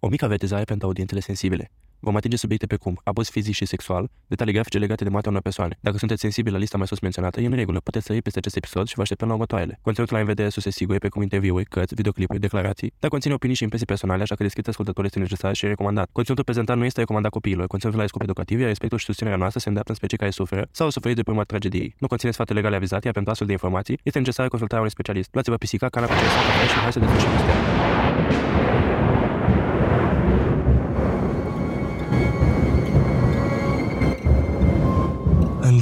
O mică avertizare pentru audiențele sensibile. Vom atinge subiecte precum abuz fizic și sexual, detalii grafice legate de moartea unor persoane. Dacă sunteți sensibili la lista mai sus menționată, e în regulă, puteți sări peste acest episod și vă așteptăm la următoarele. Conținutul la în vedere sus sigur, precum interviuri, cărți, videoclipuri, declarații, dar conține opinii și impresii personale, așa că descrierea ascultătorului este necesar și recomandat. Conținutul prezentat nu este recomandat copiilor, conținutul are scop educativ, iar respectul și susținerea noastră se îndreaptă în specii care suferă sau au suferit de prima tragediei. Nu conține sfaturi legale avizate, iar pentru astfel de informații este necesară consultarea unui specialist. Luați-vă pisica, canapea și hai să desfășurăm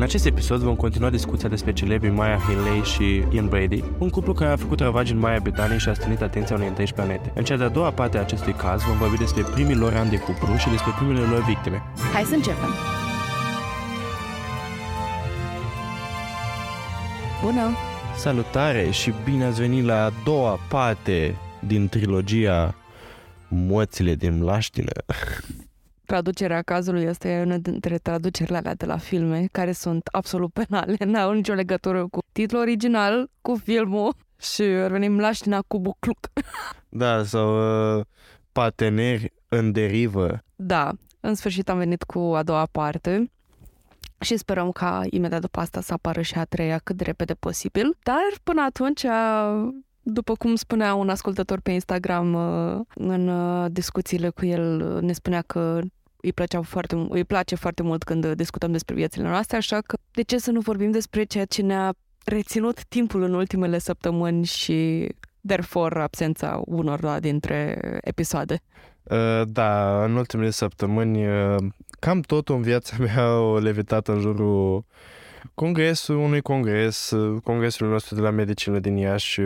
În acest episod vom continua discuția despre celebrii Maya Hinley și Ian Brady, un cuplu care a făcut ravagi în Marea Britanie și a strânit atenția unei întregi planete. În cea de-a doua parte a acestui caz vom vorbi despre primii lor ani de cuplu și despre primele lor victime. Hai să începem! Bună! Salutare și bine ați venit la a doua parte din trilogia Moțile din Mlaștină. Traducerea cazului este una dintre traducerile alea de la filme, care sunt absolut penale, n-au nicio legătură cu titlul original, cu filmul și revenim Mlaștina cu Bucluc. Da, sau uh, parteneri în derivă. Da, în sfârșit am venit cu a doua parte și sperăm ca imediat după asta să apară și a treia cât de repede posibil. Dar până atunci, după cum spunea un ascultător pe Instagram uh, în uh, discuțiile cu el, ne spunea că îi, plăcea foarte, îi place foarte mult când discutăm despre viețile noastre, așa că de ce să nu vorbim despre ceea ce ne-a reținut timpul în ultimele săptămâni și therefore absența unor dintre episoade. Uh, da, în ultimele săptămâni uh, cam tot în viața mea au levitat în jurul congresul unui congres, uh, congresul nostru de la medicină din Iași,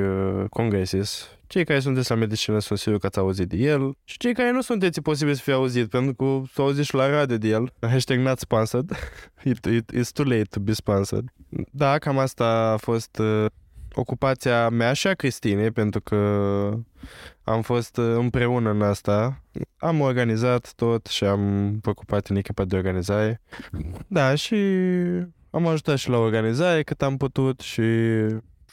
Congresis, cei care sunteți la medicină sunt sigur că ați auzit de el și cei care nu sunteți, e posibil să fie auzit, pentru că s au auzit și la radio de el. Hashtag not sponsored. it, it, it's too late to be sponsored. Da, cam asta a fost uh, ocupația mea și a Cristinei, pentru că am fost uh, împreună în asta. Am organizat tot și am făcut parte în echipa de organizare. Da, și am ajutat și la organizare cât am putut și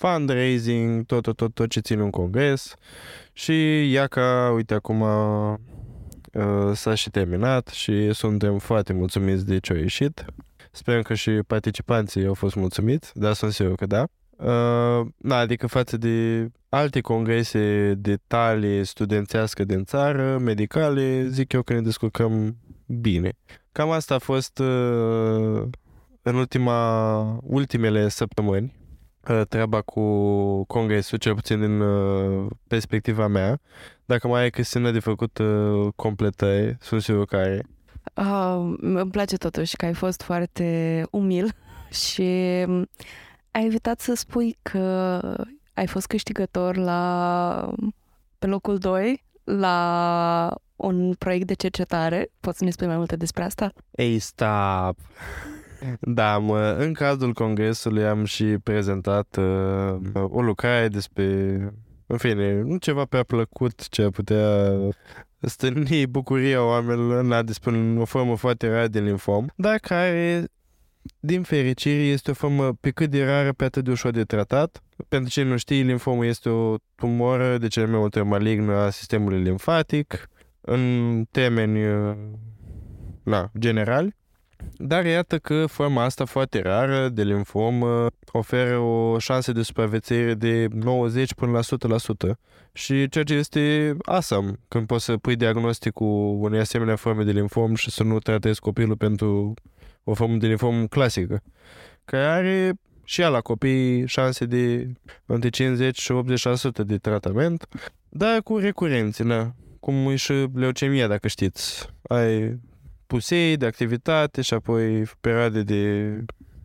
fundraising, tot, tot, tot, tot ce ține un congres și ia ca, uite, acum uh, s-a și terminat și suntem foarte mulțumiți de ce a ieșit. Sperăm că și participanții au fost mulțumiți, dar sunt sigur că da. Uh, na, adică față de alte congrese de talie studențească din țară, medicale, zic eu că ne descurcăm bine. Cam asta a fost uh, în ultima, ultimele săptămâni. Uh, treaba cu congresul, cel puțin din uh, perspectiva mea. Dacă mai ai Cristina de făcut uh, completări, sunt sigur că ai. Uh, îmi place totuși că ai fost foarte umil și ai evitat să spui că ai fost câștigător la pe locul 2 la un proiect de cercetare. Poți să ne spui mai multe despre asta? Ei, stop! Da, mă, în cadrul congresului am și prezentat uh, o lucrare despre, în fine, nu ceva prea plăcut ce putea stârni bucuria oamenilor la despre o formă foarte rară de linfom, dar care din fericire, este o formă pe cât de rară, pe atât de ușor de tratat. Pentru cine nu știe, linfomul este o tumoră de cele mai multe malignă a sistemului limfatic, în temeni uh, na, generali. Dar iată că forma asta foarte rară de limfom oferă o șansă de supraviețuire de 90 până la 100%. Și ceea ce este awesome când poți să pui diagnostic cu unei asemenea forme de limfom și să nu tratezi copilul pentru o formă de limfom clasică, care are și ea la copii șanse de între 50 și 80% de tratament, dar cu recurențe, na. cum e și leucemia, dacă știți. Ai pusei de activitate și apoi perioade de,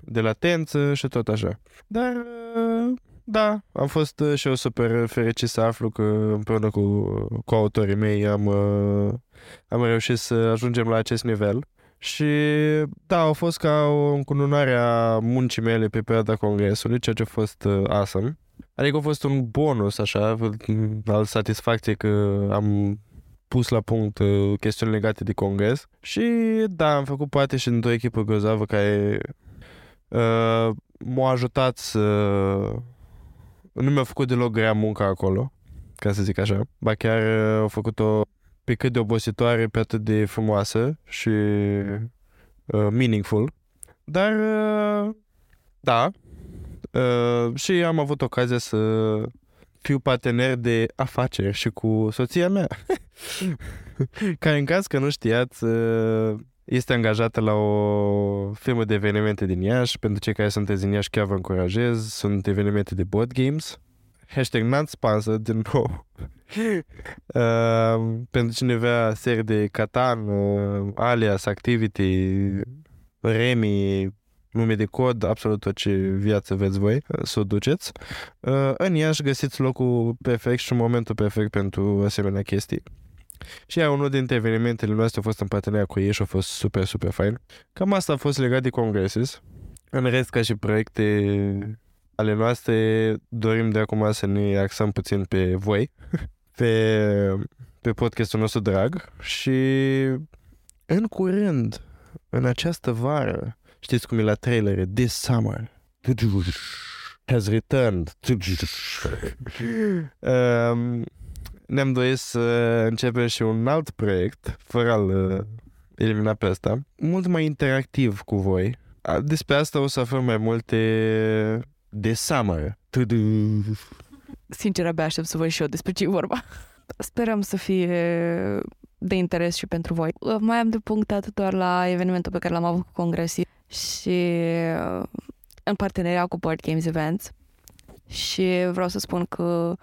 de latență și tot așa. Dar da, am fost uh, și eu super fericit să aflu că împreună cu, cu autorii mei am, uh, am reușit să ajungem la acest nivel. Și da, au fost ca o încununare a muncii mele pe perioada congresului, ceea ce a fost uh, awesome. Adică a fost un bonus, așa, al satisfacției că am pus la punct uh, chestiuni legate de congres. Și da, am făcut parte și într-o echipă grozavă care uh, m-a ajutat să... Nu mi-a făcut deloc grea munca acolo, ca să zic așa. Ba chiar uh, au făcut-o pe cât de obositoare, pe atât de frumoasă și uh, meaningful. Dar, uh, da, uh, și am avut ocazia să fiu partener de afaceri și cu soția mea, care în caz că nu știați, uh, este angajată la o firmă de evenimente din Iași. Pentru cei care sunteți din Iași, chiar vă încurajez. Sunt evenimente de board games. Hashtag not sponsored, din nou. uh, pentru cine vrea serii de Catan, uh, Alias, Activity, Remi, nume de cod, absolut tot ce viață veți voi uh, să o duceți. Uh, în Iași găsiți locul perfect și momentul perfect pentru asemenea chestii. Și ea, unul dintre evenimentele noastre a fost în parteneria cu ei și a fost super, super fain. Cam asta a fost legat de congreses. În rest, ca și proiecte ale noastre, dorim de acum să ne axăm puțin pe voi, pe, pe podcastul nostru drag și în curând, în această vară, știți cum e la trailer, This Summer has returned. um, ne-am dorit să începem și un alt proiect, fără a-l elimina pe asta, mult mai interactiv cu voi. Despre asta o să aflăm mai multe de summer. Sincer, abia aștept să văd și eu despre ce e vorba. Sperăm să fie de interes și pentru voi. Mai am de punctat doar la evenimentul pe care l-am avut cu congresii și în parteneria cu Board Games Events și vreau să spun că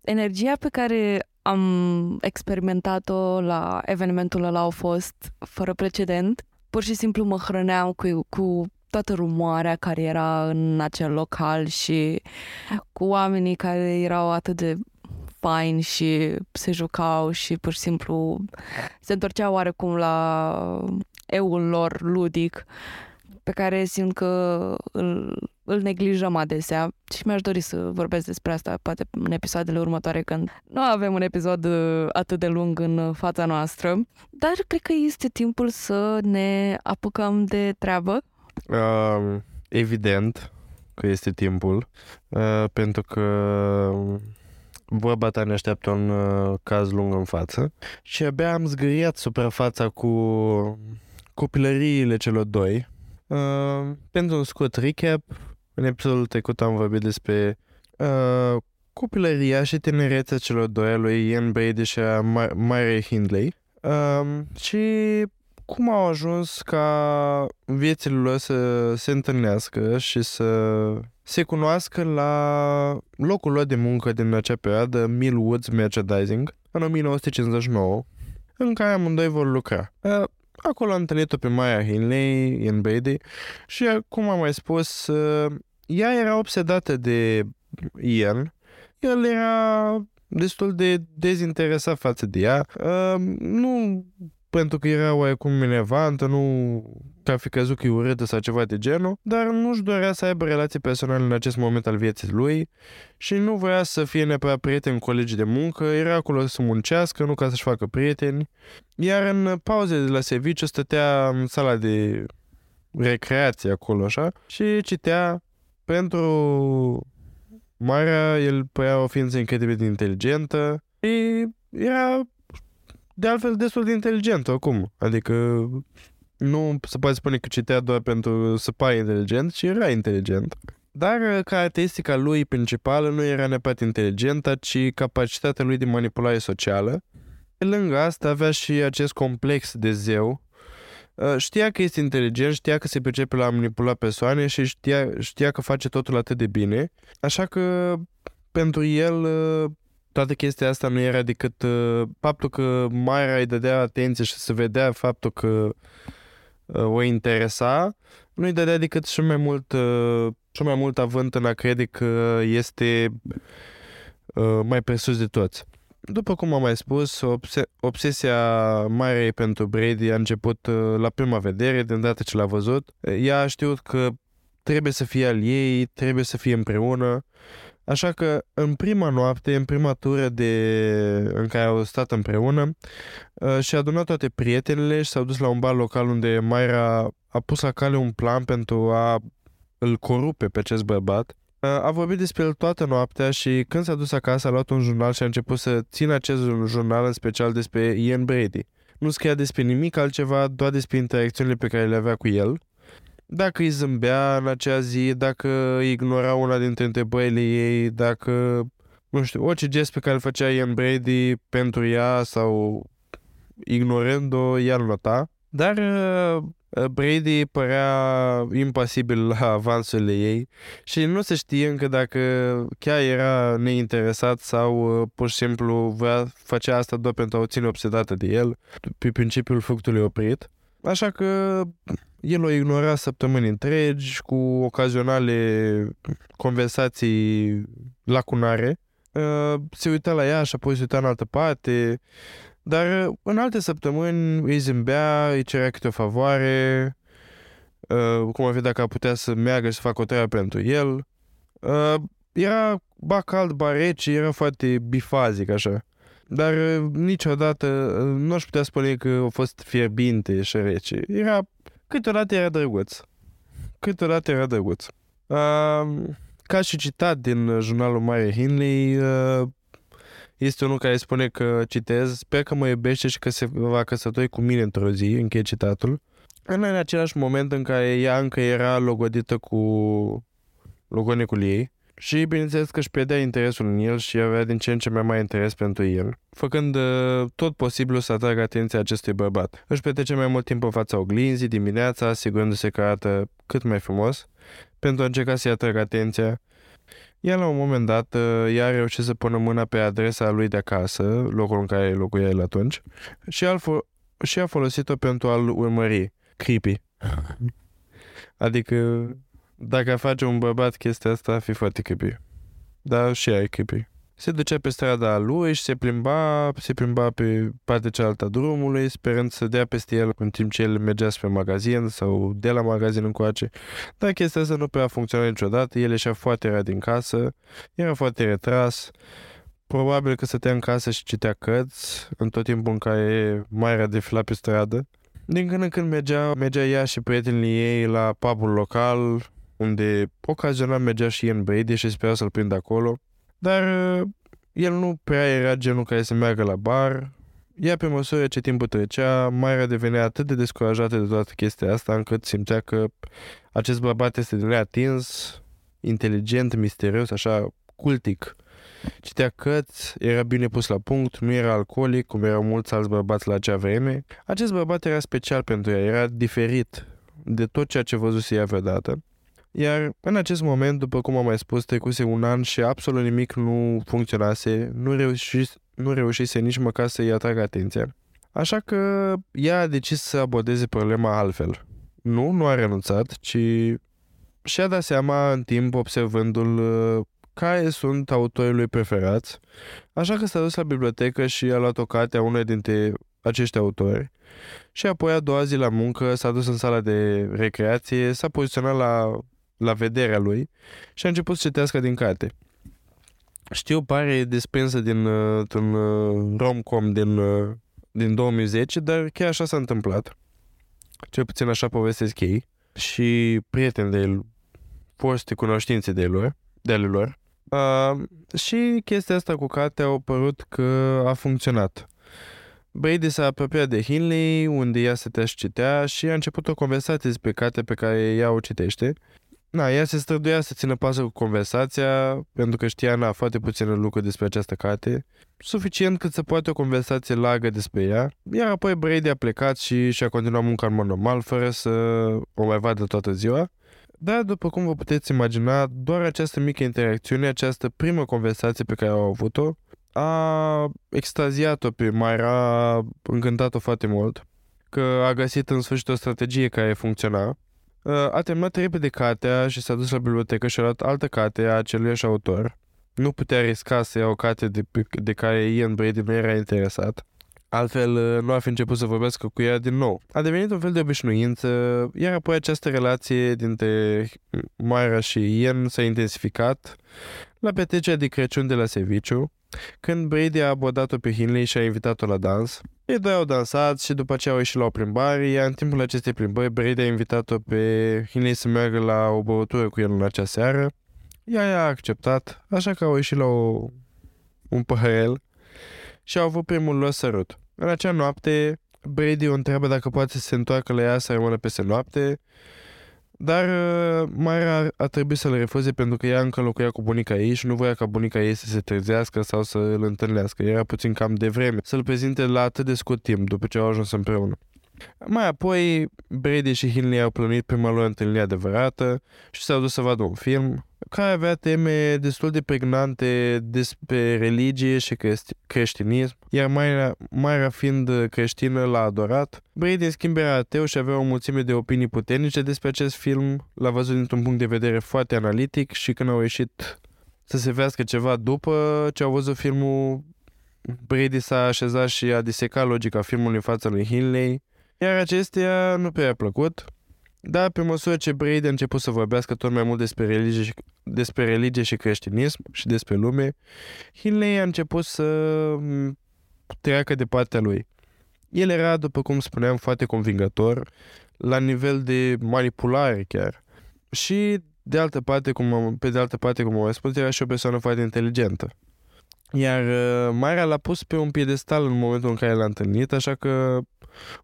energia pe care am experimentat-o la evenimentul ăla a fost fără precedent. Pur și simplu mă hrăneam cu, cu toată rumoarea care era în acel local și cu oamenii care erau atât de faini și se jucau și pur și simplu se întorceau oarecum la eul lor ludic pe care simt că îl, îl neglijăm adesea și mi-aș dori să vorbesc despre asta poate în episoadele următoare când nu avem un episod uh, atât de lung în fața noastră, dar cred că este timpul să ne apucăm de treabă. Uh, evident că este timpul, uh, pentru că vorba ta ne așteaptă un uh, caz lung în față și abia am zgâriat suprafața cu copilăriile celor doi, Uh, pentru un scurt recap, în episodul trecut am vorbit despre uh, copilăria și tinerețea celor doi, lui Ian Brady și a Mary Hindley. Uh, și cum au ajuns ca viețile lor să se întâlnească și să se cunoască la locul lor de muncă din acea perioadă, Millwoods Merchandising, în 1959, în care amândoi vor lucra. Uh, Acolo am întâlnit-o pe Maya Hinley, în Brady și, cum am mai spus, uh, ea era obsedată de Ian. El era destul de dezinteresat față de ea. Uh, nu pentru că era oarecum minevantă, nu că ar fi crezut că e urâtă sau ceva de genul, dar nu-și dorea să aibă relații personale în acest moment al vieții lui și nu voia să fie neapărat prieten cu colegii de muncă, era acolo să muncească, nu ca să-și facă prieteni. Iar în pauze de la serviciu stătea în sala de recreație acolo, așa, și citea pentru Marea, el părea o ființă incredibil de inteligentă și era de altfel destul de inteligent acum. Adică nu se poate spune că citea doar pentru să pare inteligent, ci era inteligent. Dar uh, caracteristica lui principală nu era neapărat inteligentă, ci capacitatea lui de manipulare socială. Pe lângă asta avea și acest complex de zeu. Uh, știa că este inteligent, știa că se pricepe la a manipula persoane și știa, știa că face totul atât de bine. Așa că pentru el uh, toată chestia asta nu era decât uh, faptul că Mayra îi dădea atenție și se vedea faptul că uh, o interesa, nu-i dădea decât și mai mult, uh, și mai mult avânt în a crede că este uh, mai presus de toți. După cum am mai spus, obse- obsesia mare pentru Brady a început uh, la prima vedere, de îndată ce l-a văzut. Ea a știut că trebuie să fie al ei, trebuie să fie împreună. Așa că în prima noapte, în prima tură de, în care au stat împreună, uh, și-a adunat toate prietenele și s-au dus la un bar local unde Mayra a pus la cale un plan pentru a îl corupe pe acest bărbat. Uh, A vorbit despre el toată noaptea și când s-a dus acasă a luat un jurnal și a început să țină acest jurnal în special despre Ian Brady. Nu scria despre nimic altceva, doar despre interacțiunile pe care le avea cu el. Dacă îi zâmbea în acea zi, dacă ignora una dintre întrebările ei, dacă, nu știu, orice gest pe care îl făcea Ian Brady pentru ea sau ignorând-o, ea îl nota. Dar uh, Brady părea impasibil la avansurile ei și nu se știe încă dacă chiar era neinteresat sau uh, pur și simplu vrea face asta doar pentru a o ține obsedată de el, pe principiul fructului oprit. Așa că el o ignora săptămâni întregi cu ocazionale conversații lacunare. Uh, Se uita la ea și apoi se uita în altă parte, dar în alte săptămâni îi zâmbea, îi cerea câte o favoare, uh, cum ar fi dacă ar putea să meargă și să facă o treabă pentru el. Uh, era ba cald, ba rece, era foarte bifazic așa. Dar uh, niciodată uh, nu aș putea spune că a fost fierbinte și rece. Era, câteodată era drăguț. Câteodată era drăguț. Uh, ca și citat din jurnalul Mare Hinley, uh, este unul care spune că, citez, sper că mă iubește și că se va căsători cu mine într-o zi, încheie citatul. În același moment în care ea încă era logodită cu logonicul ei și bineînțeles că își pierdea interesul în el și avea din ce în ce mai mare interes pentru el, făcând uh, tot posibilul să atragă atenția acestui bărbat. Își petrece mai mult timp în fața oglinzii dimineața, asigurându-se că arată cât mai frumos, pentru a încerca să-i atragă atenția. Iar la un moment dat, uh, ea a reușit să pună mâna pe adresa lui de acasă, locul în care locuia el atunci, și, a fo- și a folosit-o pentru a-l urmări. Creepy. Adică, dacă face un bărbat chestia asta, ar fi foarte creepy. Dar și ea e creepy. Se ducea pe strada lui și se plimba, se plimba pe partea cealaltă a drumului, sperând să dea peste el în timp ce el mergea spre magazin sau de la magazin încoace. Dar chestia asta nu prea a funcționat niciodată, el ieșea foarte rar din casă, era foarte retras, probabil că stătea în casă și citea cărți în tot timpul în care mai era defilat pe stradă. Din când în când mergea, mergea ea și prietenii ei la pubul local, unde ocazional mergea și Ian Brady și spera să-l prindă acolo. Dar uh, el nu prea era genul care să meargă la bar. Ea, pe măsură ce timpul trecea, Mayra devenea atât de descurajată de toată chestia asta, încât simțea că acest bărbat este de neatins, inteligent, misterios, așa, cultic. Citea cărți, era bine pus la punct, nu era alcoolic, cum erau mulți alți bărbați la acea vreme. Acest bărbat era special pentru ea, era diferit de tot ceea ce văzuse ea vreodată. Iar în acest moment, după cum am mai spus, trecuse un an și absolut nimic nu funcționase, nu, reușise, nu reușise nici măcar să-i atragă atenția. Așa că ea a decis să abordeze problema altfel. Nu, nu a renunțat, ci și-a dat seama în timp observându-l uh, care sunt autorii lui preferați, așa că s-a dus la bibliotecă și a luat o carte a unui dintre acești autori și apoi a doua zi la muncă s-a dus în sala de recreație, s-a poziționat la, la vederea lui și a început să citească din carte. Știu, pare desprinsă din uh, un uh, rom-com din, uh, din 2010, dar chiar așa s-a întâmplat. Cel puțin așa povestesc ei și prieteni de el, foste cunoștințe de lor, de ale lor. Uh, și chestia asta cu cartea au părut că a funcționat. Brady s-a apropiat de Hinley, unde ea se și citea și a început o conversație despre cartea pe care ea o citește. Na, ea se străduia să țină pasă cu conversația, pentru că știa na, foarte puține lucruri despre această carte, suficient cât să poate o conversație largă despre ea, iar apoi Brady a plecat și și-a continuat munca în mod normal, fără să o mai vadă toată ziua. Dar, după cum vă puteți imagina, doar această mică interacțiune, această primă conversație pe care au avut-o, a extaziat-o pe Mayra, a încântat-o foarte mult. că a găsit în sfârșit o strategie care funcționa. Uh, a terminat repede cartea și s-a dus la bibliotecă și a luat altă carte a aceluiași autor. Nu putea risca să ia o carte de, de care Ian Brady nu era interesat. Altfel, uh, nu ar fi început să vorbească cu ea din nou. A devenit un fel de obișnuință, iar apoi această relație dintre Moira și Ian s-a intensificat la petrecerea de Crăciun de la serviciu, când Brady a abordat-o pe Hinley și a invitat-o la dans. Ei doi au dansat și după aceea au ieșit la o plimbare, iar în timpul acestei plimbări Brady a invitat-o pe Hinley să meargă la o băutură cu el în acea seară. Ea a acceptat, așa că au ieșit la o, un păhărel și au avut primul lor sărut. În acea noapte, Brady o întreabă dacă poate să se întoarcă la ea să rămână peste noapte, dar uh, Myra a trebuit să-l refuze pentru că ea încă locuia cu bunica ei și nu voia ca bunica ei să se trezească sau să îl întâlnească. Era puțin cam de vreme să-l prezinte la atât de scurt timp după ce au ajuns împreună. Mai apoi, Brady și Hinley au plănuit prima lor întâlnire adevărată și s-au dus să vadă un film care avea teme destul de pregnante despre religie și creștinism, iar Mayra, Mayra fiind creștină l-a adorat. Brady, în schimb, era ateu și avea o mulțime de opinii puternice despre acest film, l-a văzut dintr-un punct de vedere foarte analitic și când au ieșit să se vească ceva după ce au văzut filmul, Brady s-a așezat și a disecat logica filmului în fața lui Hinley, iar acestea nu prea a plăcut. Dar pe măsură ce Brady a început să vorbească tot mai mult despre religie și, despre religie și creștinism și despre lume, Hinley a început să treacă de partea lui. El era, după cum spuneam, foarte convingător, la nivel de manipulare chiar. Și de altă parte, cum am, pe de altă parte, cum am spus, era și o persoană foarte inteligentă. Iar uh, Marea l-a pus pe un piedestal în momentul în care l-a întâlnit, așa că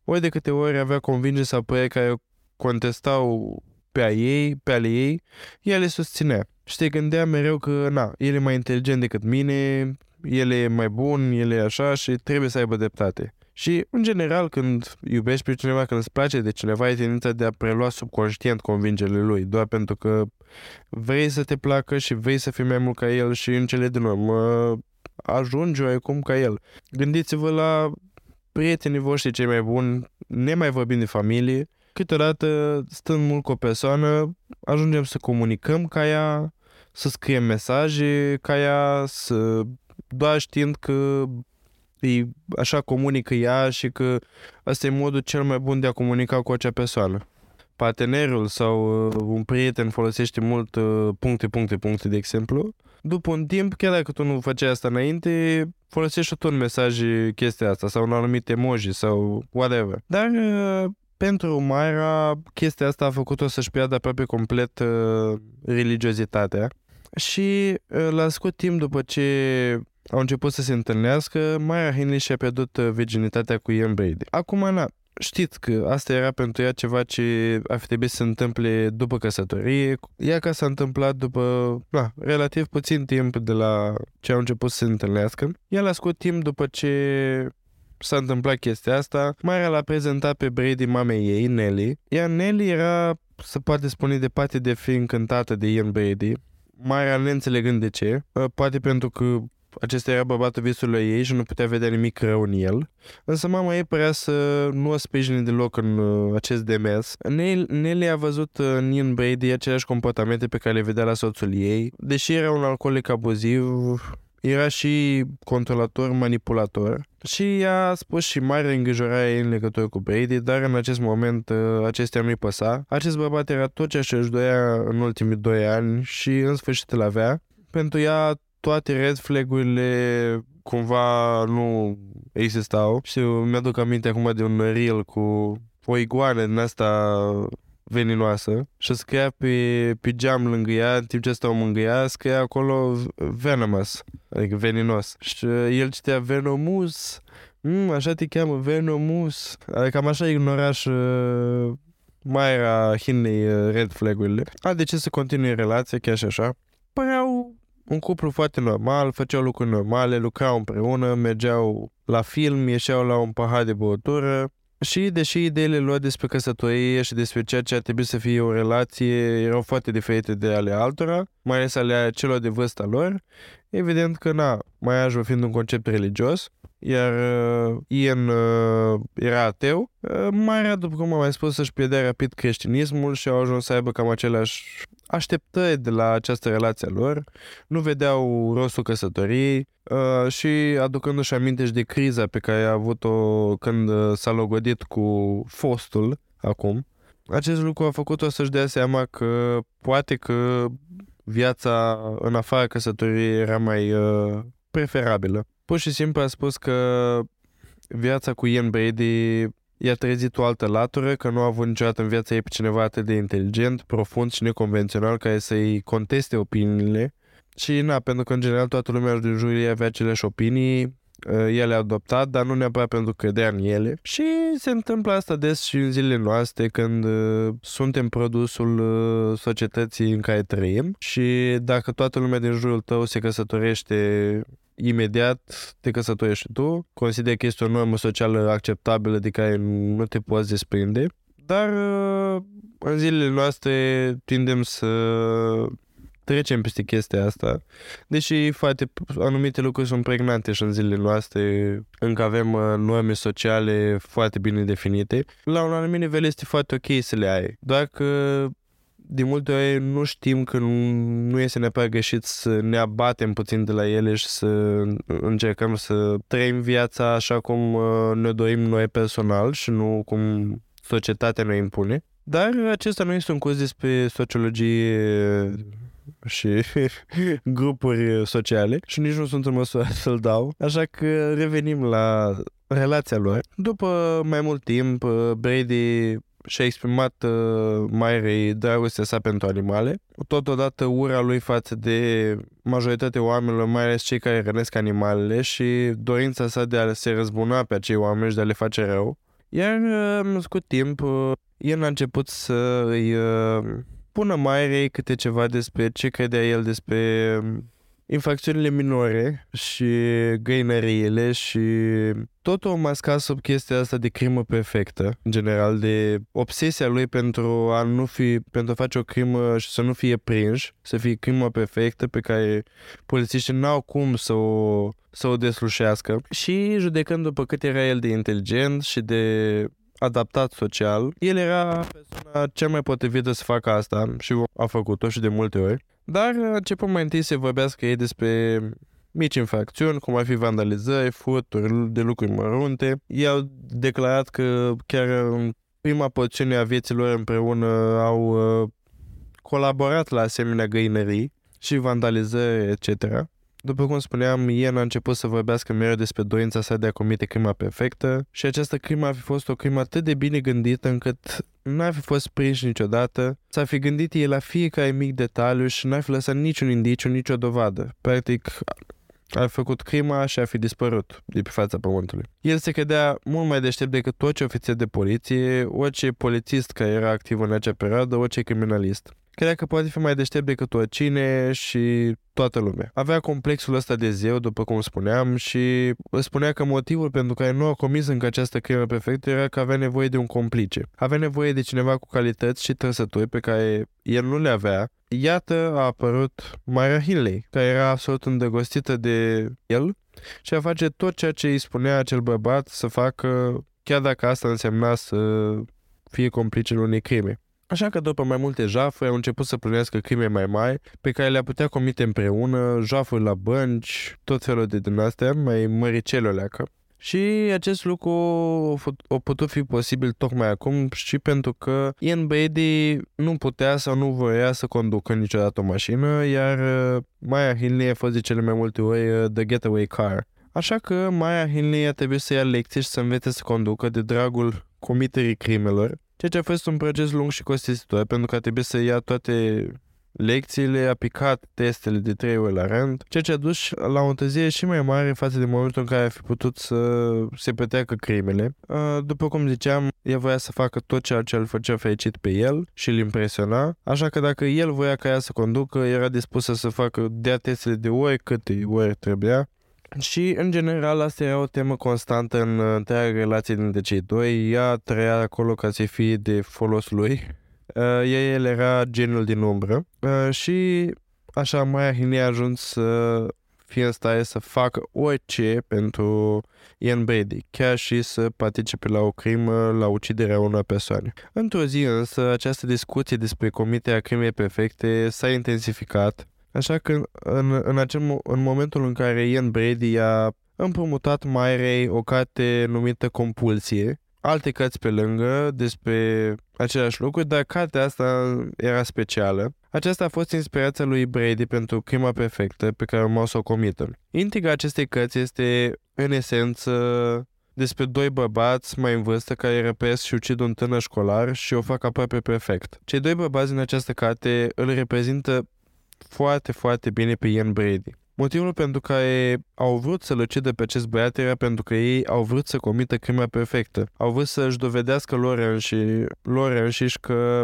ori de câte ori avea convingeri sau păreri care contestau pe a ei, pe ale ei, ea le susținea. Și te gândea mereu că, na, el e mai inteligent decât mine, el e mai bun, el e așa și trebuie să aibă dreptate. Și, în general, când iubești pe cineva, când îți place de cineva, ai tendința de a prelua subconștient convingerile lui, doar pentru că vrei să te placă și vrei să fii mai mult ca el și în cele din urmă ajungi oarecum ca el. Gândiți-vă la prietenii voștri cei mai buni, nemai vorbind de familie, câteodată, stând mult cu o persoană, ajungem să comunicăm ca ea, să scriem mesaje ca ea, să doar știind că e, așa comunică ea și că ăsta e modul cel mai bun de a comunica cu acea persoană. Partenerul sau uh, un prieten folosește mult uh, puncte, puncte, puncte, de exemplu. După un timp, chiar dacă tu nu făceai asta înainte, folosești tot un mesaj chestia asta sau un anumit emoji sau whatever. Dar uh, pentru Mayra, chestia asta a făcut-o să-și piardă aproape complet uh, religiozitatea și uh, la scurt timp după ce au început să se întâlnească, Maya Henley și-a pierdut uh, virginitatea cu Ian Brady. Acum, na, știți că asta era pentru ea ceva ce ar fi trebuit să se întâmple după căsătorie, ea că s-a întâmplat după na, relativ puțin timp de la ce au început să se întâlnească. Ea la scurt timp după ce s-a întâmplat chestia asta, Mara l-a prezentat pe Brady mamei ei, Nelly, iar Nelly era, să poate spune, de parte de fi încântată de Ian Brady, Mara neînțelegând de ce, ă, poate pentru că acesta era bărbatul visului ei și nu putea vedea nimic rău în el. Însă mama ei părea să nu o sprijine deloc în uh, acest demers. Nelly a văzut în Ian Brady aceleași comportamente pe care le vedea la soțul ei. Deși era un alcoolic abuziv, era și controlator, manipulator și i-a spus și mare îngrijorare în legătură cu Brady, dar în acest moment uh, acestea nu-i păsa. Acest bărbat era tot ce și-și doia în ultimii doi ani și în sfârșit îl avea. Pentru ea toate red flag-urile cumva nu existau și mi-aduc aminte acum de un reel cu o iguană din asta veninoasă și scria pe, pe geam lângă ea, în timp ce stau mângâia, scria acolo venomous, adică veninos. Și el citea venomus, mm, așa te cheamă, venomus. Adică cam așa ignora și uh, mai era Hinley uh, red flag-urile. A, de ce să continue relația, chiar și așa? Păreau un cuplu foarte normal, făceau lucruri normale, lucrau împreună, mergeau la film, ieșeau la un pahar de băutură, și deși ideile lor despre căsătorie și despre ceea ce ar trebui să fie o relație erau foarte diferite de ale altora, mai ales ale celor de vârsta lor, Evident că, na, maiajul fiind un concept religios, iar uh, Ian uh, era ateu, uh, Marea, după cum am mai spus, își pierdea rapid creștinismul și au ajuns să aibă cam aceleași așteptări de la această relație a lor, nu vedeau rostul căsătoriei uh, și aducându-și aminte și de criza pe care a avut-o când uh, s-a logodit cu fostul acum, acest lucru a făcut-o să-și dea seama că poate că viața în afara căsătoriei era mai uh, preferabilă. Pur și simplu a spus că viața cu Ian Brady i-a trezit o altă latură, că nu a avut niciodată în viața ei pe cineva atât de inteligent, profund și neconvențional care să-i conteste opiniile. Și na, pentru că în general toată lumea din jurul ei avea aceleași opinii, Uh, el le-a adoptat, dar nu neapărat pentru că credea în ele. Și se întâmplă asta des și în zilele noastre când uh, suntem produsul uh, societății în care trăim. Și dacă toată lumea din jurul tău se căsătorește imediat te căsătorești tu, consider că este o normă socială acceptabilă de care nu te poți desprinde, dar în zilele noastre tindem să trecem peste chestia asta. Deși foarte anumite lucruri sunt pregnante și în zilele noastre, încă avem uh, norme sociale foarte bine definite. La un anumit nivel este foarte ok să le ai. Doar că de multe ori nu știm că nu, nu este neapărat greșit să ne abatem puțin de la ele și să încercăm să trăim viața așa cum uh, ne dorim noi personal și nu cum societatea ne impune. Dar acesta nu este un curs despre sociologie și grupuri sociale și nici nu sunt în măsură să-l dau. Așa că revenim la relația lor. După mai mult timp, Brady și-a exprimat uh, Mairei dragostea sa pentru animale, totodată ura lui față de majoritatea oamenilor, mai ales cei care rănesc animalele și dorința sa de a se răzbuna pe acei oameni și de a le face rău. Iar, în scurt timp, el a început să îi pună Mairei câte ceva despre ce credea el despre um, infracțiunile minore și găinăriile și totul o masca sub chestia asta de crimă perfectă, în general, de obsesia lui pentru a nu fi, pentru a face o crimă și să nu fie prinși, să fie crimă perfectă pe care polițiștii n-au cum să o, să o deslușească. Și judecând după cât era el de inteligent și de adaptat social, el era persoana cea mai potrivită să facă asta și a făcut-o și de multe ori. Dar a început mai întâi să vorbească ei despre mici infracțiuni, cum ar fi vandalizări, furturi de lucruri mărunte. Ei au declarat că chiar în prima porțiune a vieților împreună au uh, colaborat la asemenea găinării și vandalizări, etc. După cum spuneam, Ian a început să vorbească mereu despre dorința sa de a comite crima perfectă și această crimă ar fi fost o crimă atât de bine gândită încât n-ar fi fost prins niciodată, s-ar fi gândit el la fiecare mic detaliu și n-ar fi lăsat niciun indiciu, nicio dovadă. Practic, ar fi făcut crima și ar fi dispărut de pe fața pământului. El se credea mult mai deștept decât orice ofițer de poliție, orice polițist care era activ în acea perioadă, orice criminalist. Credea că poate fi mai deștept decât oricine și toată lumea. Avea complexul ăsta de zeu, după cum spuneam, și spunea că motivul pentru care nu a comis încă această crimă perfectă era că avea nevoie de un complice. Avea nevoie de cineva cu calități și trăsături pe care el nu le avea. Iată a apărut Mara Hinley, care era absolut îndrăgostită de el și a face tot ceea ce îi spunea acel bărbat să facă, chiar dacă asta însemna să fie complicele unei crime. Așa că după mai multe jafuri au început să plănească crime mai mari pe care le-a putea comite împreună, jafuri la bănci, tot felul de din astea, mai măricele leacă. Și acest lucru a putut fi posibil tocmai acum și pentru că Ian Brady nu putea sau nu voia să conducă niciodată o mașină, iar uh, Maya Hinley a fost de cele mai multe ori uh, The Getaway Car. Așa că Maya Hinley a trebuit să ia lecții și să învețe să conducă de dragul comiterii crimelor ceea ce a fost un proces lung și costisitor, pentru că a trebuit să ia toate lecțiile, a picat testele de trei ori la rând, ceea ce a dus la o întârziere și mai mare față de momentul în care a fi putut să se petreacă crimele. După cum ziceam, el voia să facă tot ceea ce îl făcea fericit pe el și îl impresiona, așa că dacă el voia ca ea să conducă, era dispusă să facă dea testele de ori câte ori trebuia, și, în general, asta era o temă constantă în întreaga relație dintre cei doi. Ea trăia acolo ca să fie de folos lui. Uh, el era genul din umbră. Uh, și, așa, Maya Hine a ajuns să fie în stare să facă orice pentru Ian Brady, chiar și să participe la o crimă, la uciderea unor persoane. Într-o zi însă, această discuție despre comiterea crimei perfecte s-a intensificat, așa că în, în, acel, în momentul în care Ian Brady a împrumutat Mairei o carte numită Compulsie, alte cărți pe lângă despre același lucru, dar cartea asta era specială. Aceasta a fost inspirația lui Brady pentru crima perfectă pe care urma să o comită. Intriga acestei cărți este, în esență, despre doi bărbați mai în vârstă care răpesc și ucid un tânăr școlar și o fac aproape perfect. Cei doi bărbați din această carte îl reprezintă foarte, foarte bine pe Ian Brady. Motivul pentru care au vrut să-l ucidă pe acest băiat era pentru că ei au vrut să comită crima perfectă. Au vrut să-și dovedească lor înși, lor înșiși că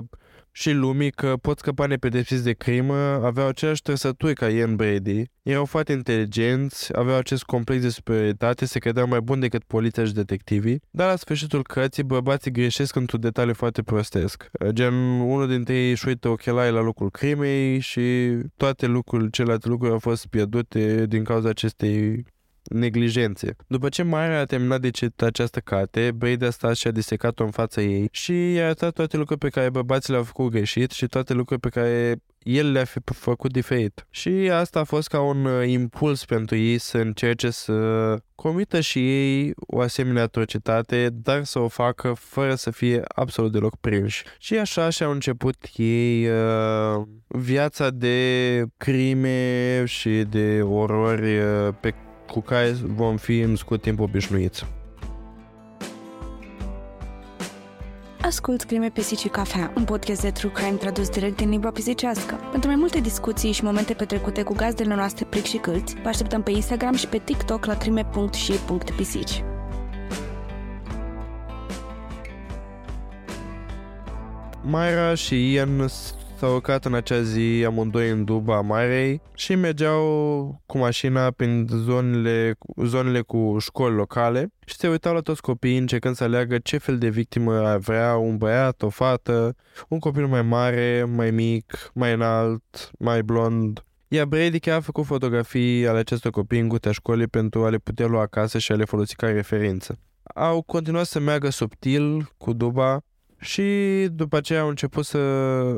și lumii că pot scăpa nepedepsiți de crimă, aveau aceleași trăsături ca Ian Brady, erau foarte inteligenți, aveau acest complex de superioritate, se credeau mai buni decât poliția și detectivii, dar la sfârșitul cărții bărbații greșesc într-un detaliu foarte prostesc. Gen, unul dintre ei își uită ochelarii la locul crimei și toate lucrurile, celelalte lucruri au fost pierdute din cauza acestei neglijențe. După ce Mare a terminat de citit această carte, Brady a stat și a disecat-o în fața ei și i-a arătat toate lucruri pe care bărbații le-au făcut greșit și toate lucruri pe care el le-a fi făcut diferit. Și asta a fost ca un uh, impuls pentru ei să încerce să comită și ei o asemenea atrocitate, dar să o facă fără să fie absolut deloc prinși. Și așa și-au început ei uh, viața de crime și de orori uh, pe cu care vom fi în scurt timp obișnuiți. Ascult Crime, Pisici și Cafea, un podcast de true crime tradus direct din limba pisicească. Pentru mai multe discuții și momente petrecute cu gazdele noastre plic și câlți, vă așteptăm pe Instagram și pe TikTok la crime.și.pisici. Mayra și Ian S-au urcat în acea zi amândoi în duba Marei și mergeau cu mașina prin zonele, zonele cu școli locale și se uitau la toți copiii încercând să aleagă ce fel de victimă ar vrea un băiat, o fată, un copil mai mare, mai mic, mai înalt, mai blond. Iar Brady chiar a făcut fotografii ale acestor copii în gutea școlii pentru a le putea lua acasă și a le folosi ca referință. Au continuat să meargă subtil cu duba și după aceea au început să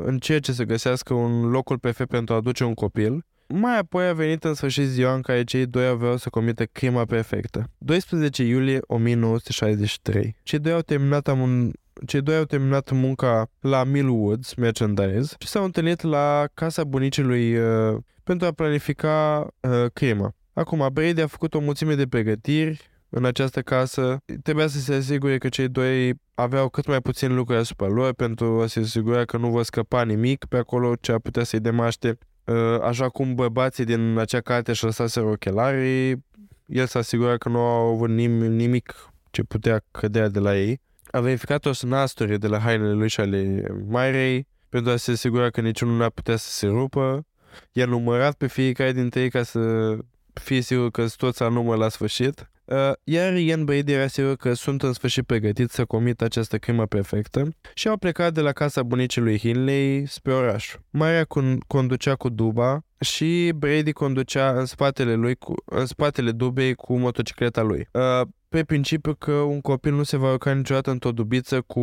încerce să găsească un locul perfect pentru a aduce un copil. Mai apoi a venit în sfârșit ziua în care cei doi aveau să comită crima perfectă. 12 iulie 1963. Cei doi au terminat amun... Cei doi au terminat munca la Mill Woods Merchandise și s-au întâlnit la casa bunicului uh, pentru a planifica uh, crima. Acum, Brady a făcut o mulțime de pregătiri, în această casă, trebuia să se asigure că cei doi aveau cât mai puțin lucruri asupra lor pentru a se asigura că nu vor scăpa nimic pe acolo ce ar putea să-i demaște. Uh, așa cum bărbații din acea carte și lăsaseră ochelarii, el s-a asigurat că nu au avut nimic ce putea cădea de la ei. A verificat o nasturi de la hainele lui și ale Mairei pentru a se asigura că niciunul n-ar putea să se rupă. I-a numărat pe fiecare dintre ei ca să fie sigur că toți la număr la sfârșit. Uh, iar Ian Brady era sigur că sunt în sfârșit pregătit să comită această crimă perfectă și au plecat de la casa bunicii Hinley spre oraș. Maria conducea cu duba și Brady conducea în spatele lui, cu, în spatele dubei cu motocicleta lui. Uh, pe principiu că un copil nu se va urca niciodată într-o dubiță cu,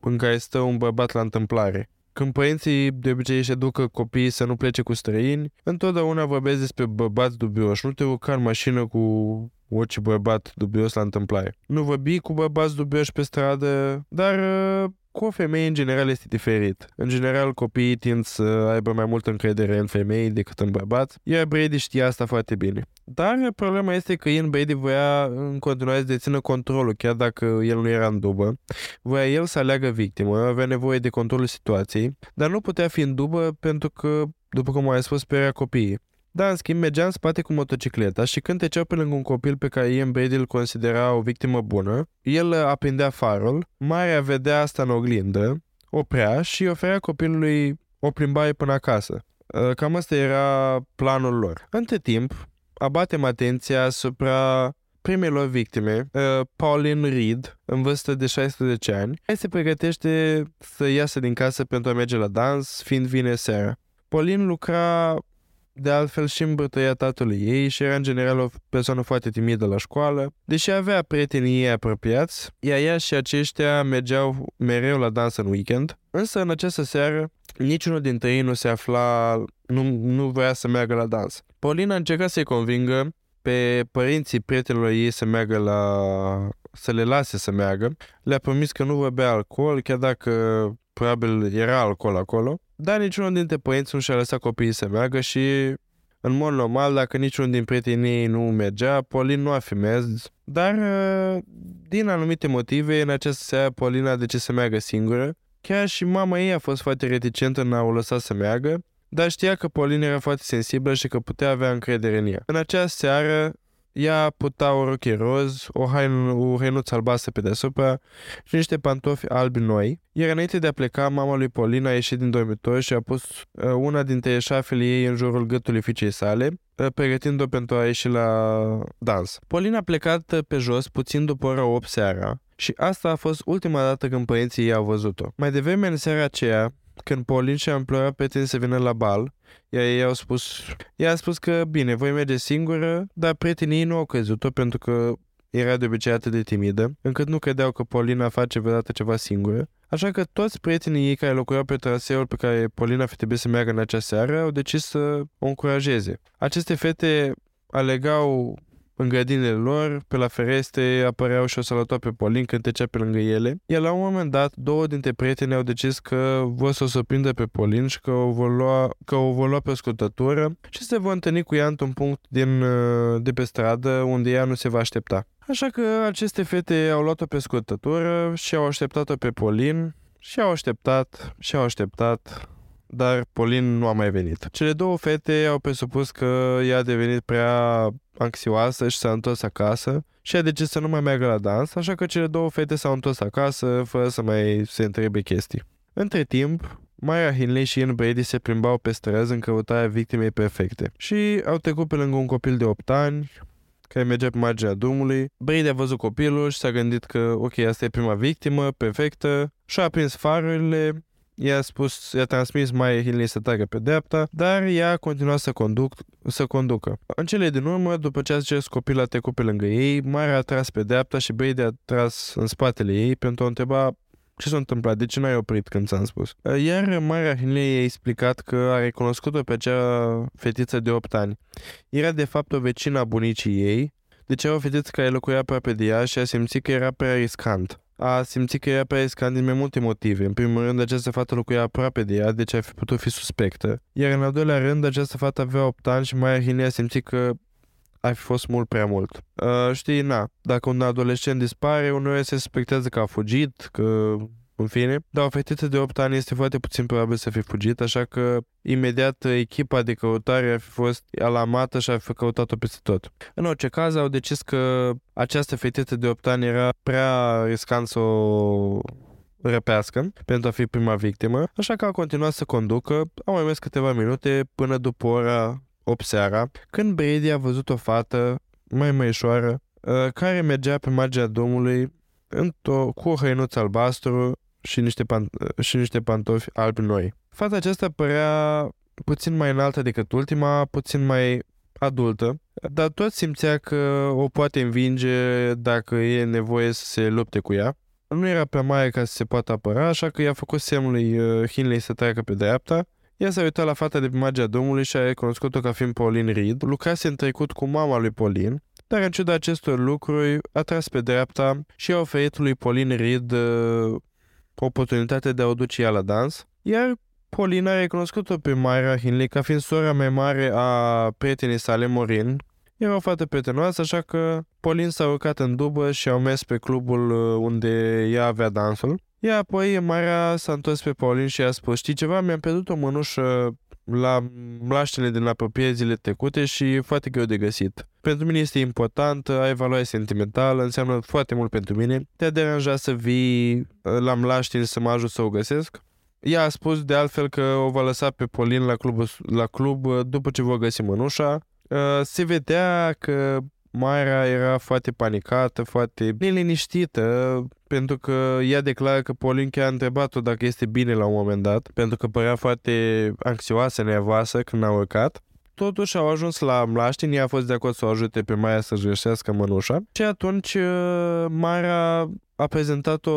în care stă un bărbat la întâmplare. Când părinții de obicei își educă copiii să nu plece cu străini, întotdeauna vorbesc despre bărbați dubioși. Nu te urca în mașină cu orice bărbat dubios la întâmplare. Nu vorbi cu bărbați dubioși pe stradă, dar uh, cu o femeie în general este diferit. În general copiii tind să aibă mai multă încredere în femei decât în bărbați, iar Brady știa asta foarte bine. Dar problema este că Ian Brady voia în continuare să dețină controlul, chiar dacă el nu era în dubă. Voia el să aleagă victimă, avea nevoie de controlul situației, dar nu putea fi în dubă pentru că, după cum ai spus, speria copiii. Da, în schimb, mergea în spate cu motocicleta și când treceau pe lângă un copil pe care Ian Brady îl considera o victimă bună, el aprindea farul, Maria vedea asta în oglindă, oprea și oferea copilului o plimbare până acasă. Uh, cam asta era planul lor. Între timp, abatem atenția asupra primelor victime, uh, Pauline Reed, în vârstă de 16 ani, care se pregătește să iasă din casă pentru a merge la dans, fiind vine seara. Pauline lucra de altfel și îmbătăia tatălui ei și era în general o persoană foarte timidă la școală, deși avea prietenii ei apropiați, iar ea și aceștia mergeau mereu la dans în weekend, însă în această seară niciunul dintre ei nu se afla, nu, nu voia să meargă la dans. Paulina încerca să-i convingă pe părinții prietenilor ei să meargă la... să le lase să meargă. Le-a promis că nu va bea alcool, chiar dacă probabil era alcool acolo, dar niciunul dintre părinți nu și-a lăsat copiii să meargă și în mod normal, dacă niciunul din prietenii ei nu mergea, Polin nu a fi mers, dar din anumite motive, în această seară, Polina a decis să meargă singură. Chiar și mama ei a fost foarte reticentă în a o lăsa să meargă, dar știa că Polin era foarte sensibilă și că putea avea încredere în ea. În acea seară, ea putea o roche roz, o, haină, o hainuță albastră pe deasupra și niște pantofi albi noi. Iar înainte de a pleca, mama lui Polina a ieșit din dormitor și a pus uh, una dintre eșafele ei în jurul gâtului fiicei sale, uh, pregătind-o pentru a ieși la dans. Polina a plecat uh, pe jos puțin după ora 8 seara și asta a fost ultima dată când părinții ei au văzut-o. Mai devreme în seara aceea, când Paulin și-a implorat pe tine să vină la bal, iar ei au spus, ea a spus că bine, voi merge singură, dar prietenii nu au crezut-o pentru că era de obicei atât de timidă, încât nu credeau că Paulina face vreodată ceva singură. Așa că toți prietenii ei care locuiau pe traseul pe care Paulina fi trebuit să meargă în acea seară au decis să o încurajeze. Aceste fete alegau în grădinile lor, pe la ferestre, apăreau și o saluta pe Polin când trecea pe lângă ele. Iar la un moment dat, două dintre prieteni au decis că vor să o surprindă pe Polin și că o vor lua, că o vor lua pe scurtătură și se vor întâlni cu ea într-un punct din, uh, de pe stradă unde ea nu se va aștepta. Așa că aceste fete au luat-o pe scurtătură și au așteptat-o pe Polin și au așteptat și au așteptat dar Polin nu a mai venit. Cele două fete au presupus că ea a devenit prea anxioasă și s-a întors acasă și a decis să nu mai meargă la dans, așa că cele două fete s-au întors acasă fără să mai se întrebe chestii. Între timp, Maya Hinley și Ian Brady se plimbau pe străzi în căutarea victimei perfecte și au trecut pe lângă un copil de 8 ani care mergea pe marginea drumului. Brady a văzut copilul și s-a gândit că, ok, asta e prima victimă, perfectă, și-a aprins farurile i-a spus, i-a transmis mai Hinley să tragă pe dreapta, dar ea a continuat să, conduc, să conducă. În cele din urmă, după ce a zis copilul a trecut pe lângă ei, Mara a tras pe dreapta și Brady a tras în spatele ei pentru a întreba ce s-a întâmplat, de ce n-ai oprit când ți-am spus? Iar Mara Hinley i-a explicat că a recunoscut-o pe acea fetiță de 8 ani. Era de fapt o vecină a bunicii ei, deci era o fetiță care locuia aproape de ea și a simțit că era prea riscant a simțit că ea pe Escan din mai multe motive. În primul rând, această fată locuia aproape de ea, deci ar fi putut fi suspectă. Iar în al doilea rând, această fată avea 8 ani și Maya Hinley a simțit că ar fi fost mult prea mult. Uh, știi, na, dacă un adolescent dispare, uneori se suspectează că a fugit, că în fine. Dar o fetiță de 8 ani este foarte puțin probabil să fi fugit, așa că imediat echipa de căutare a fi fost alarmată și a fi căutat-o peste tot. În orice caz, au decis că această fetiță de 8 ani era prea riscant să o răpească pentru a fi prima victimă, așa că a continuat să conducă, au mai mers câteva minute până după ora 8 seara, când Brady a văzut o fată mai măișoară uh, care mergea pe marginea drumului cu o hăinuță albastru și niște, pan- și niște pantofi albi noi. Fata aceasta părea puțin mai înaltă decât ultima, puțin mai adultă, dar tot simțea că o poate învinge dacă e nevoie să se lupte cu ea. Nu era prea mare ca să se poată apăra, așa că i-a făcut semnul lui uh, Hinley să treacă pe dreapta. Ea s-a uitat la fata de pe magia domnului și a recunoscut-o ca fiind Pauline Reed. Lucrase în trecut cu mama lui Pauline, dar în ciuda acestor lucruri a tras pe dreapta și a oferit lui Pauline Reed uh, oportunitatea de a o duce ea la dans, iar Paulina a recunoscut-o pe Myra Hinley ca fiind sora mai mare a prietenii sale, Morin. Era o fată prietenoasă, așa că Paulin s-a urcat în dubă și au mers pe clubul uh, unde ea avea dansul. Iar apoi Mara s-a întors pe Paulin și a spus, știi ceva, mi-am pierdut o mănușă la mlaștele din apropiere zile trecute și e foarte greu de găsit. Pentru mine este important, ai valoare sentimentală, înseamnă foarte mult pentru mine. Te-a deranjat să vii uh, la mlaștele să mă ajut să o găsesc? Ea a spus de altfel că o va lăsa pe Polin la club, la club uh, după ce vor găsi mănușa. Uh, se vedea că Mayra era foarte panicată, foarte neliniștită, pentru că ea declară că Pauline chiar a întrebat-o dacă este bine la un moment dat, pentru că părea foarte anxioasă, nervoasă când a urcat. totuși au ajuns la mlaștini, ea a fost de acord să o ajute pe Maia să-și găsească mănușa și atunci uh, Mara a prezentat-o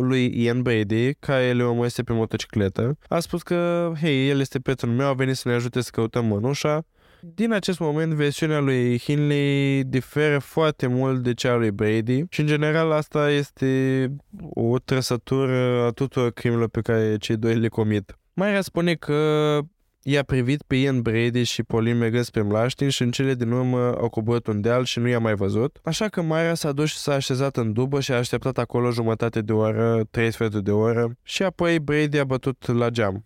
lui Ian Brady, care le urmărește pe motocicletă. A spus că, hei, el este prietenul meu, a venit să ne ajute să căutăm mănușa. Din acest moment, versiunea lui Hinley diferă foarte mult de cea a lui Brady și, în general, asta este o trăsătură a tuturor crimelor pe care cei doi le comit. Mayra spune că i-a privit pe Ian Brady și Pauline mergând spre mlaștin și în cele din urmă au coborât un deal și nu i-a mai văzut. Așa că Mayra s-a dus și s-a așezat în dubă și a așteptat acolo jumătate de oră, trei sferturi de oră și apoi Brady a bătut la geam.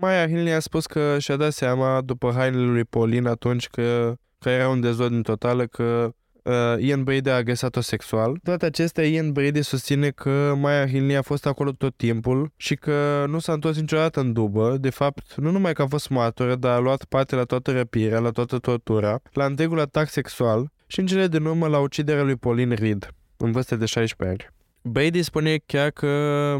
Maya Hinley a spus că și-a dat seama după hainele lui Pauline atunci că, că era un dezordin total, că uh, Ian Brady a agresat-o sexual. Toate acestea, Ian Brady susține că Maya Hinley a fost acolo tot timpul și că nu s-a întors niciodată în dubă. De fapt, nu numai că a fost martoră, dar a luat parte la toată răpirea, la toată tortura, la întregul atac sexual și în cele din urmă la uciderea lui Pauline Reed, în vârstă de 16 ani. Brady spune chiar că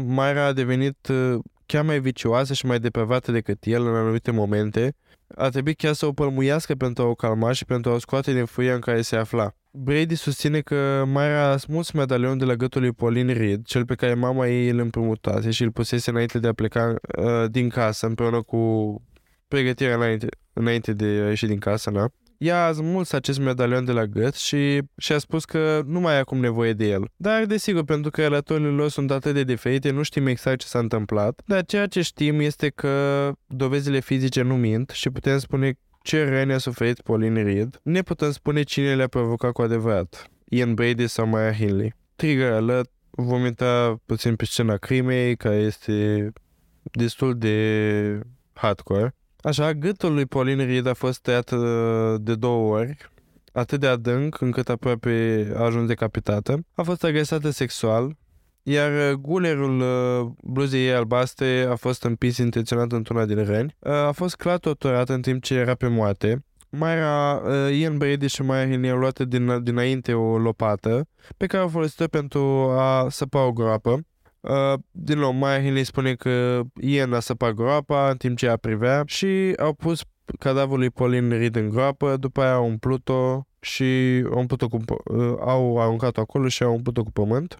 Myra a devenit uh, chiar mai vicioasă și mai depravată decât el în anumite momente, a trebuit chiar să o pălmuiască pentru a o calma și pentru a o scoate din furia în care se afla. Brady susține că Myra a smuls medalionul de la gâtul lui Pauline Reed, cel pe care mama ei îl împrumutase și îl pusese înainte de a pleca uh, din casă, împreună cu pregătirea înainte, înainte de a ieși din casă, na? Ea a smuls acest medalion de la gât și și-a spus că nu mai e acum nevoie de el. Dar, desigur, pentru că relatorile lor sunt atât de diferite, nu știm exact ce s-a întâmplat, dar ceea ce știm este că dovezile fizice nu mint și putem spune ce răni a suferit Pauline Reed, ne putem spune cine le-a provocat cu adevărat. Ian Brady sau Maya Hinley. Trigger alert, vom intra puțin pe scena crimei, care este destul de hardcore. Așa, gâtul lui Pauline Reed a fost tăiat uh, de două ori, atât de adânc încât aproape a ajuns decapitată. A fost agresată sexual, iar uh, gulerul uh, bluzei ei albastre a fost împins intenționat într-una din răni. A fost clar torturată în timp ce era pe moarte. Mai era uh, Ian Brady și Maya Hinley au luat din, dinainte o lopată pe care au folosit-o pentru a săpa o groapă. Uh, din nou, Maya Hinley spune că Ian a săpat groapa în timp ce ea privea și au pus cadavrul lui Pauline Reed în groapă, după aia au umplut-o și au, umplut-o cu, uh, au aruncat-o acolo și au umplut-o cu pământ.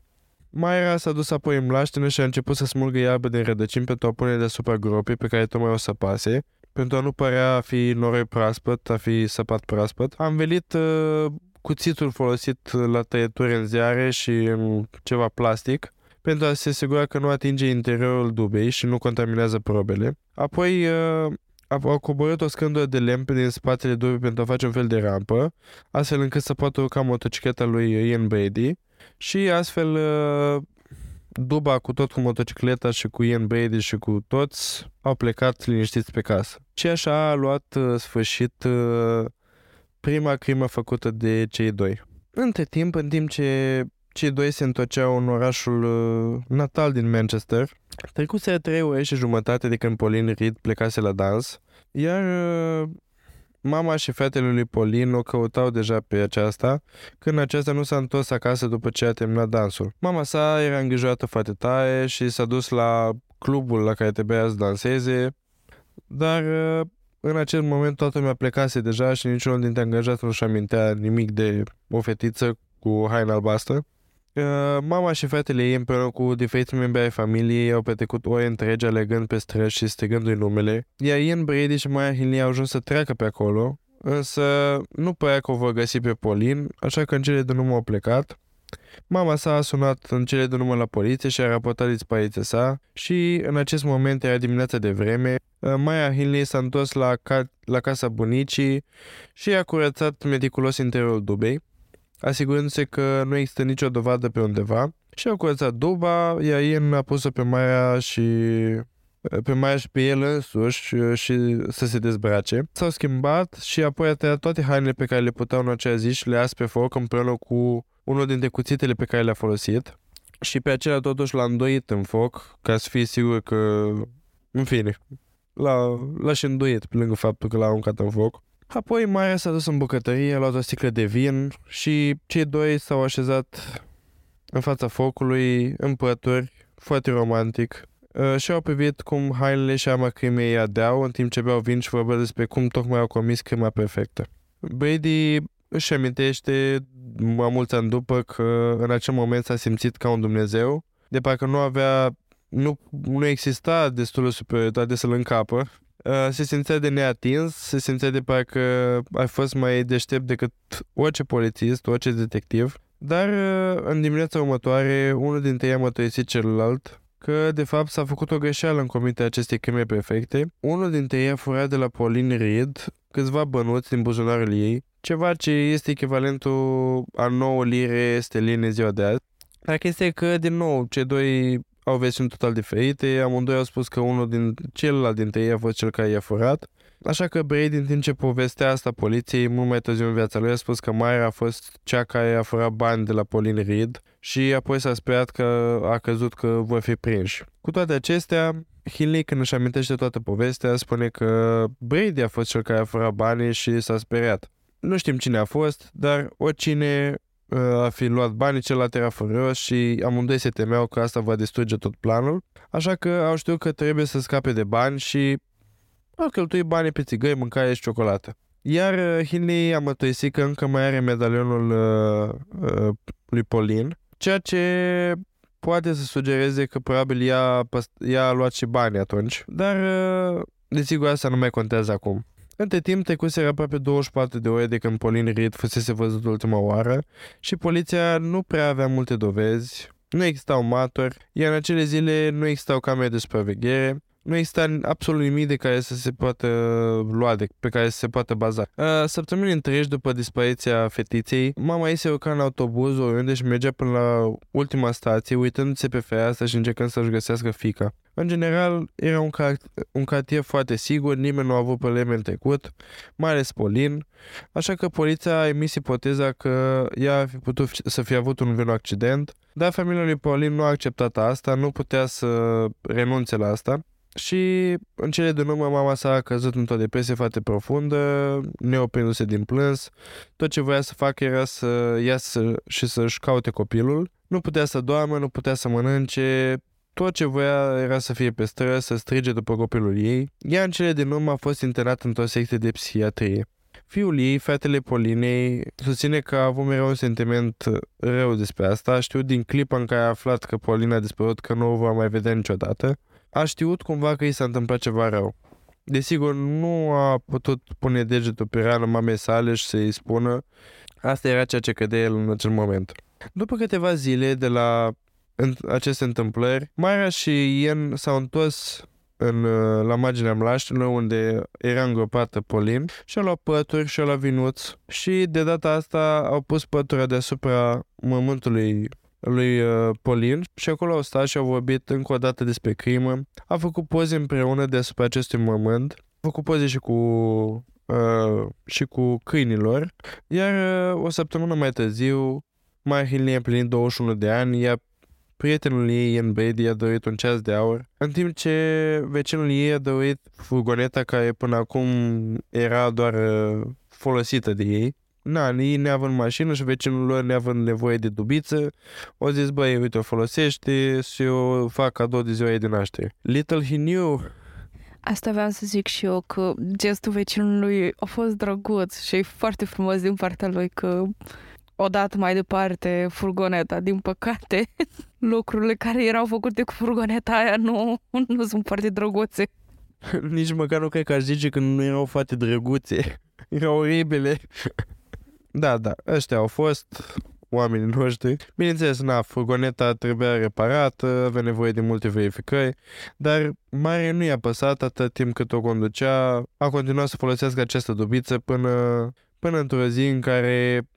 Mayra s-a dus apoi în mlaștină și a început să smulgă iarbă din rădăcini pentru a pune deasupra gropii pe care tocmai o săpase, pentru a nu părea a fi noroi proaspăt, a fi săpat proaspăt. Am velit uh, cuțitul folosit la tăieturi în ziare și în ceva plastic pentru a se asigura că nu atinge interiorul dubei și nu contaminează probele. Apoi uh, a coborât o scândură de lemn din spatele dubei pentru a face un fel de rampă, astfel încât să poată urca motocicleta lui Ian Brady și astfel uh, Duba cu tot cu motocicleta și cu Ian Brady și cu toți au plecat liniștiți pe casă. Și așa a luat uh, sfârșit uh, prima crimă făcută de cei doi. Între timp, în timp ce cei doi se întorceau în orașul uh, natal din Manchester, trecuse trei ore și jumătate de când Pauline Reed plecase la dans, iar uh, Mama și fratele lui Polin o căutau deja pe aceasta, când aceasta nu s-a întors acasă după ce a terminat dansul. Mama sa era îngrijorată foarte tare și s-a dus la clubul la care trebuia să danseze, dar uh, în acel moment toată lumea plecase deja și niciunul dintre angajați nu-și amintea nimic de o fetiță cu haină albastră. Uh, mama și fratele ei împreună cu diferiți membri ai familiei au petrecut ore întregi alegând pe străzi și strigându-i numele, iar Ian Brady și Maya Hinley au ajuns să treacă pe acolo, însă nu părea că o vor găsi pe Polin, așa că în cele din urmă au plecat. Mama sa a sunat în cele din urmă la poliție și a raportat dispariția sa și în acest moment era dimineața de vreme. Uh, Maya Hinley s-a întors la, ca- la casa bunicii și a curățat meticulos interiorul dubei asigurându-se că nu există nicio dovadă pe undeva și au curățat duba, iar Ian a pus-o pe Maia și pe Maia și pe el însuși și să se dezbrace. S-au schimbat și apoi a tăiat toate hainele pe care le puteau în acea zi și le as pe foc împreună cu unul dintre cuțitele pe care le-a folosit și pe acelea totuși l-a îndoit în foc ca să fie sigur că, în fine, l-a, l-a și îndoit pe lângă faptul că l-a aruncat în foc. Apoi Maria s-a dus în bucătărie, a luat o sticlă de vin și cei doi s-au așezat în fața focului, în pături, foarte romantic. uh, și au privit cum hainele și arma crimei îi adeau în timp ce beau vin și vorbesc despre cum tocmai au comis crima perfectă. Brady își amintește mai mulți ani după că în acel moment s-a simțit ca un Dumnezeu, de parcă nu avea, nu, nu exista destul de superioritate să-l încapă. Uh, se simțea de neatins, se simțea de parcă ai fost mai deștept decât orice polițist, orice detectiv. Dar uh, în dimineața următoare, unul dintre ei a mătoisit celălalt că de fapt s-a făcut o greșeală în comiterea acestei crime perfecte. Unul dintre ei a furat de la Pauline Reed câțiva bănuți din buzunarul ei, ceva ce este echivalentul a 9 lire steline ziua de azi. Dar chestia e că, din nou, cei doi au versiuni total diferite, amândoi au spus că unul din celălalt dintre ei a fost cel care i-a furat. Așa că Brady, în timp ce povestea asta poliției, mult mai târziu în viața lui, a spus că Myra a fost cea care a furat bani de la Pauline Reed și apoi s-a speriat că a căzut că vor fi prinși. Cu toate acestea, Hinley, când își amintește toată povestea, spune că Brady a fost cel care a furat banii și s-a speriat. Nu știm cine a fost, dar oricine uh, a fi luat banii, celălalt era furios și amândoi se temeau că asta va distruge tot planul, așa că au știut că trebuie să scape de bani și au cheltuit banii pe țigări, mâncare și ciocolată. Iar uh, Hinley a mătoisit că încă mai are medalionul uh, uh, lui Paulin, ceea ce poate să sugereze că probabil ea, ea a luat și bani atunci, dar uh, desigur asta nu mai contează acum. Între timp trecuseră aproape 24 de ore de când Pauline Reed fusese văzut ultima oară și poliția nu prea avea multe dovezi, nu existau matori, iar în acele zile nu existau camere de supraveghere, nu exista absolut nimic de care să se poată lua, de, pe care să se poată baza. Uh, săptămâni întregi după dispariția fetiței, mama ei se urca în autobuz oriunde și mergea până la ultima stație, uitându-se pe fereastră și încercând să-și găsească fica. În general, era un, car- un cartier foarte sigur, nimeni nu a avut probleme în trecut, mai ales Polin, așa că poliția a emis ipoteza că ea ar fi putut să fie avut un vin accident, dar familia lui Paulin nu a acceptat asta, nu putea să renunțe la asta și în cele din urmă mama sa a căzut într-o depresie foarte profundă, neoprindu-se din plâns. Tot ce voia să facă era să iasă și să-și caute copilul. Nu putea să doarmă, nu putea să mănânce, tot ce voia era să fie pe stră, să strige după copilul ei. Ea în cele din urmă a fost internat într-o secție de psihiatrie. Fiul ei, fratele Polinei, susține că a avut mereu un sentiment rău despre asta. Știu din clipa în care a aflat că Polina a dispărut că nu o va mai vedea niciodată a știut cumva că i s-a întâmplat ceva rău. Desigur, nu a putut pune degetul pe rană mamei sale și să-i spună. Asta era ceea ce credea el în acel moment. După câteva zile de la aceste întâmplări, Mara și Ian s-au întors în, la marginea mlaștinului unde era îngropată Polin și au luat pături și au luat vinuți și de data asta au pus pătura deasupra mormântului lui uh, Polin și acolo au stat și au vorbit încă o dată despre crimă. A făcut poze împreună deasupra acestui moment. A făcut poze și cu uh, și cu câinilor. Iar uh, o săptămână mai târziu, Maya Hinley a plinit 21 de ani, iar prietenul ei, Ian Brady, i-a dorit un ceas de aur, în timp ce vecinul ei a dorit furgoneta care până acum era doar uh, folosită de ei na, ei neavând mașină și vecinul lor neavând nevoie de dubiță, o zis, băi, uite, o folosește și o fac cadou de ziua ei de naștere. Little he knew Asta vreau să zic și eu, că gestul vecinului a fost drăguț și e foarte frumos din partea lui că o dat mai departe furgoneta. Din păcate, lucrurile care erau făcute cu furgoneta aia nu, nu sunt foarte drăguțe. Nici măcar nu cred că aș zice că nu erau foarte drăguțe. Erau oribile. Da, da, ăștia au fost oamenii noștri. Bineînțeles, na, furgoneta trebuia reparată, avea nevoie de multe verificări, dar Mare nu i-a păsat atât timp cât o conducea, a continuat să folosească această dubiță până, până într-o zi în care,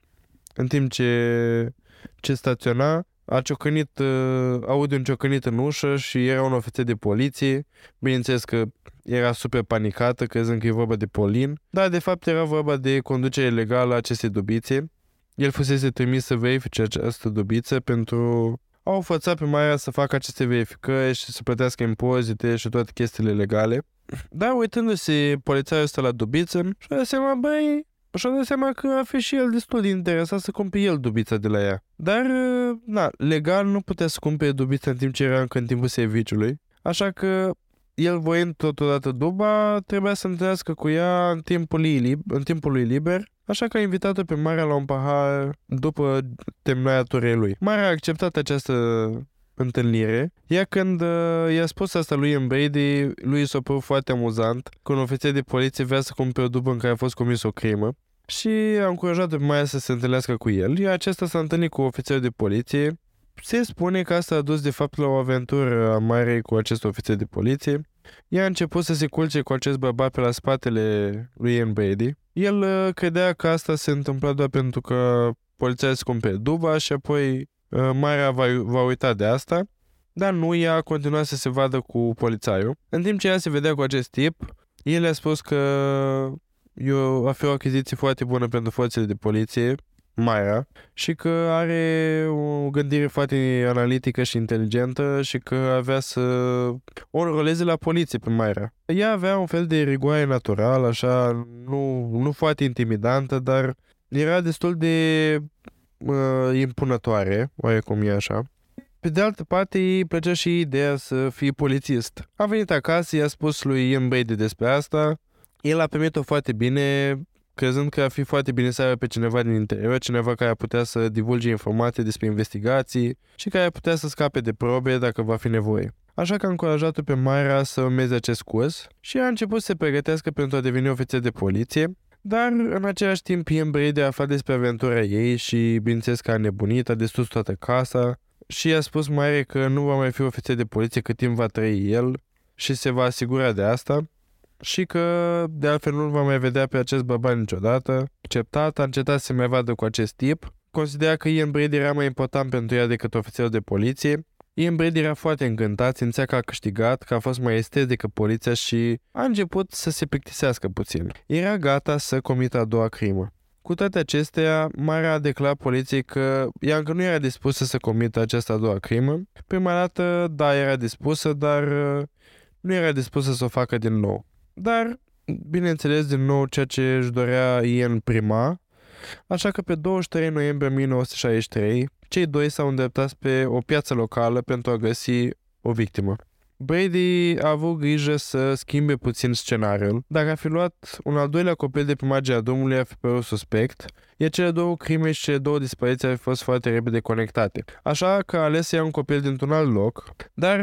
în timp ce, ce staționa, a ciocănit, uh, aude un ciocănit în ușă și era un ofițer de poliție. Bineînțeles că era super panicată, crezând că e vorba de Polin, dar de fapt era vorba de conducere legală a acestei dubițe. El fusese trimis să verifice această dubiță pentru a o făța pe Maia să facă aceste verificări și să plătească impozite și toate chestiile legale. Dar uitându-se polițaiul ăsta la dubiță, și-a dat seama, băi, și-a dat seama că a fost și el destul de interesat să cumpere el dubița de la ea. Dar, na, legal nu putea să cumpere dubița în timp ce era încă în timpul serviciului. Așa că el voind totodată duba, trebuia să întâlnească cu ea în timpul, ei, în timpul lui liber, așa că a invitat-o pe Marea la un pahar după terminarea turei lui. Marea a acceptat această întâlnire, iar când uh, i-a spus asta lui Ian Brady, lui s-a părut foarte amuzant că un ofițer de poliție vrea să cumpere o după în care a fost comis o crimă și a încurajat pe Maia să se întâlnească cu el, iar acesta s-a întâlnit cu ofițerul de poliție. Se spune că asta a dus de fapt la o aventură a Marei cu acest ofițer de poliție. Ea a început să se culce cu acest bărbat pe la spatele lui Ian Brady. El uh, credea că asta se întâmpla doar pentru că poliția se cumpere duba și apoi uh, Marea va, va uita de asta. Dar nu, ea a continuat să se vadă cu polițaiul. În timp ce ea se vedea cu acest tip, el a spus că eu a fi o achiziție foarte bună pentru forțele de poliție, Maia, și că are o gândire foarte analitică și inteligentă și că avea să o înroleze la poliție pe Maia. Ea avea un fel de rigoare natural, așa, nu, nu foarte intimidantă, dar era destul de uh, impunătoare, oarecum e așa. Pe de altă parte, îi plăcea și ideea să fie polițist. A venit acasă, i-a spus lui Ian Brady despre asta, el a primit-o foarte bine, crezând că ar fi foarte bine să aibă pe cineva din interior, cineva care ar putea să divulge informații despre investigații și care ar putea să scape de probe dacă va fi nevoie. Așa că a încurajat-o pe Mayra să urmeze acest curs și a început să se pregătească pentru a deveni ofițer de poliție, dar în același timp Ian Brady a aflat despre aventura ei și bineînțeles că a nebunit, a distrus toată casa și i-a spus Mayra că nu va mai fi ofițer de poliție cât timp va trăi el și se va asigura de asta și că de altfel nu va mai vedea pe acest bărbat niciodată. Acceptat, a încetat să se mai vadă cu acest tip. Considera că Ian Brady era mai important pentru ea decât ofițerul de poliție. Ian Brady era foarte încântat, simțea că a câștigat, că a fost mai estes decât poliția și a început să se plictisească puțin. Era gata să comită a doua crimă. Cu toate acestea, Mara a declarat poliției că ea încă nu era dispusă să comită această a doua crimă. Prima dată, da, era dispusă, dar uh, nu era dispusă să o facă din nou. Dar, bineînțeles, din nou ceea ce își dorea Ian prima, așa că pe 23 noiembrie 1963, cei doi s-au îndreptat pe o piață locală pentru a găsi o victimă. Brady a avut grijă să schimbe puțin scenariul. Dacă a fi luat un al doilea copil de pe marginea drumului, a fi părut suspect, iar cele două crime și cele două dispariții au fost foarte repede conectate. Așa că a ales să ia un copil dintr-un alt loc, dar,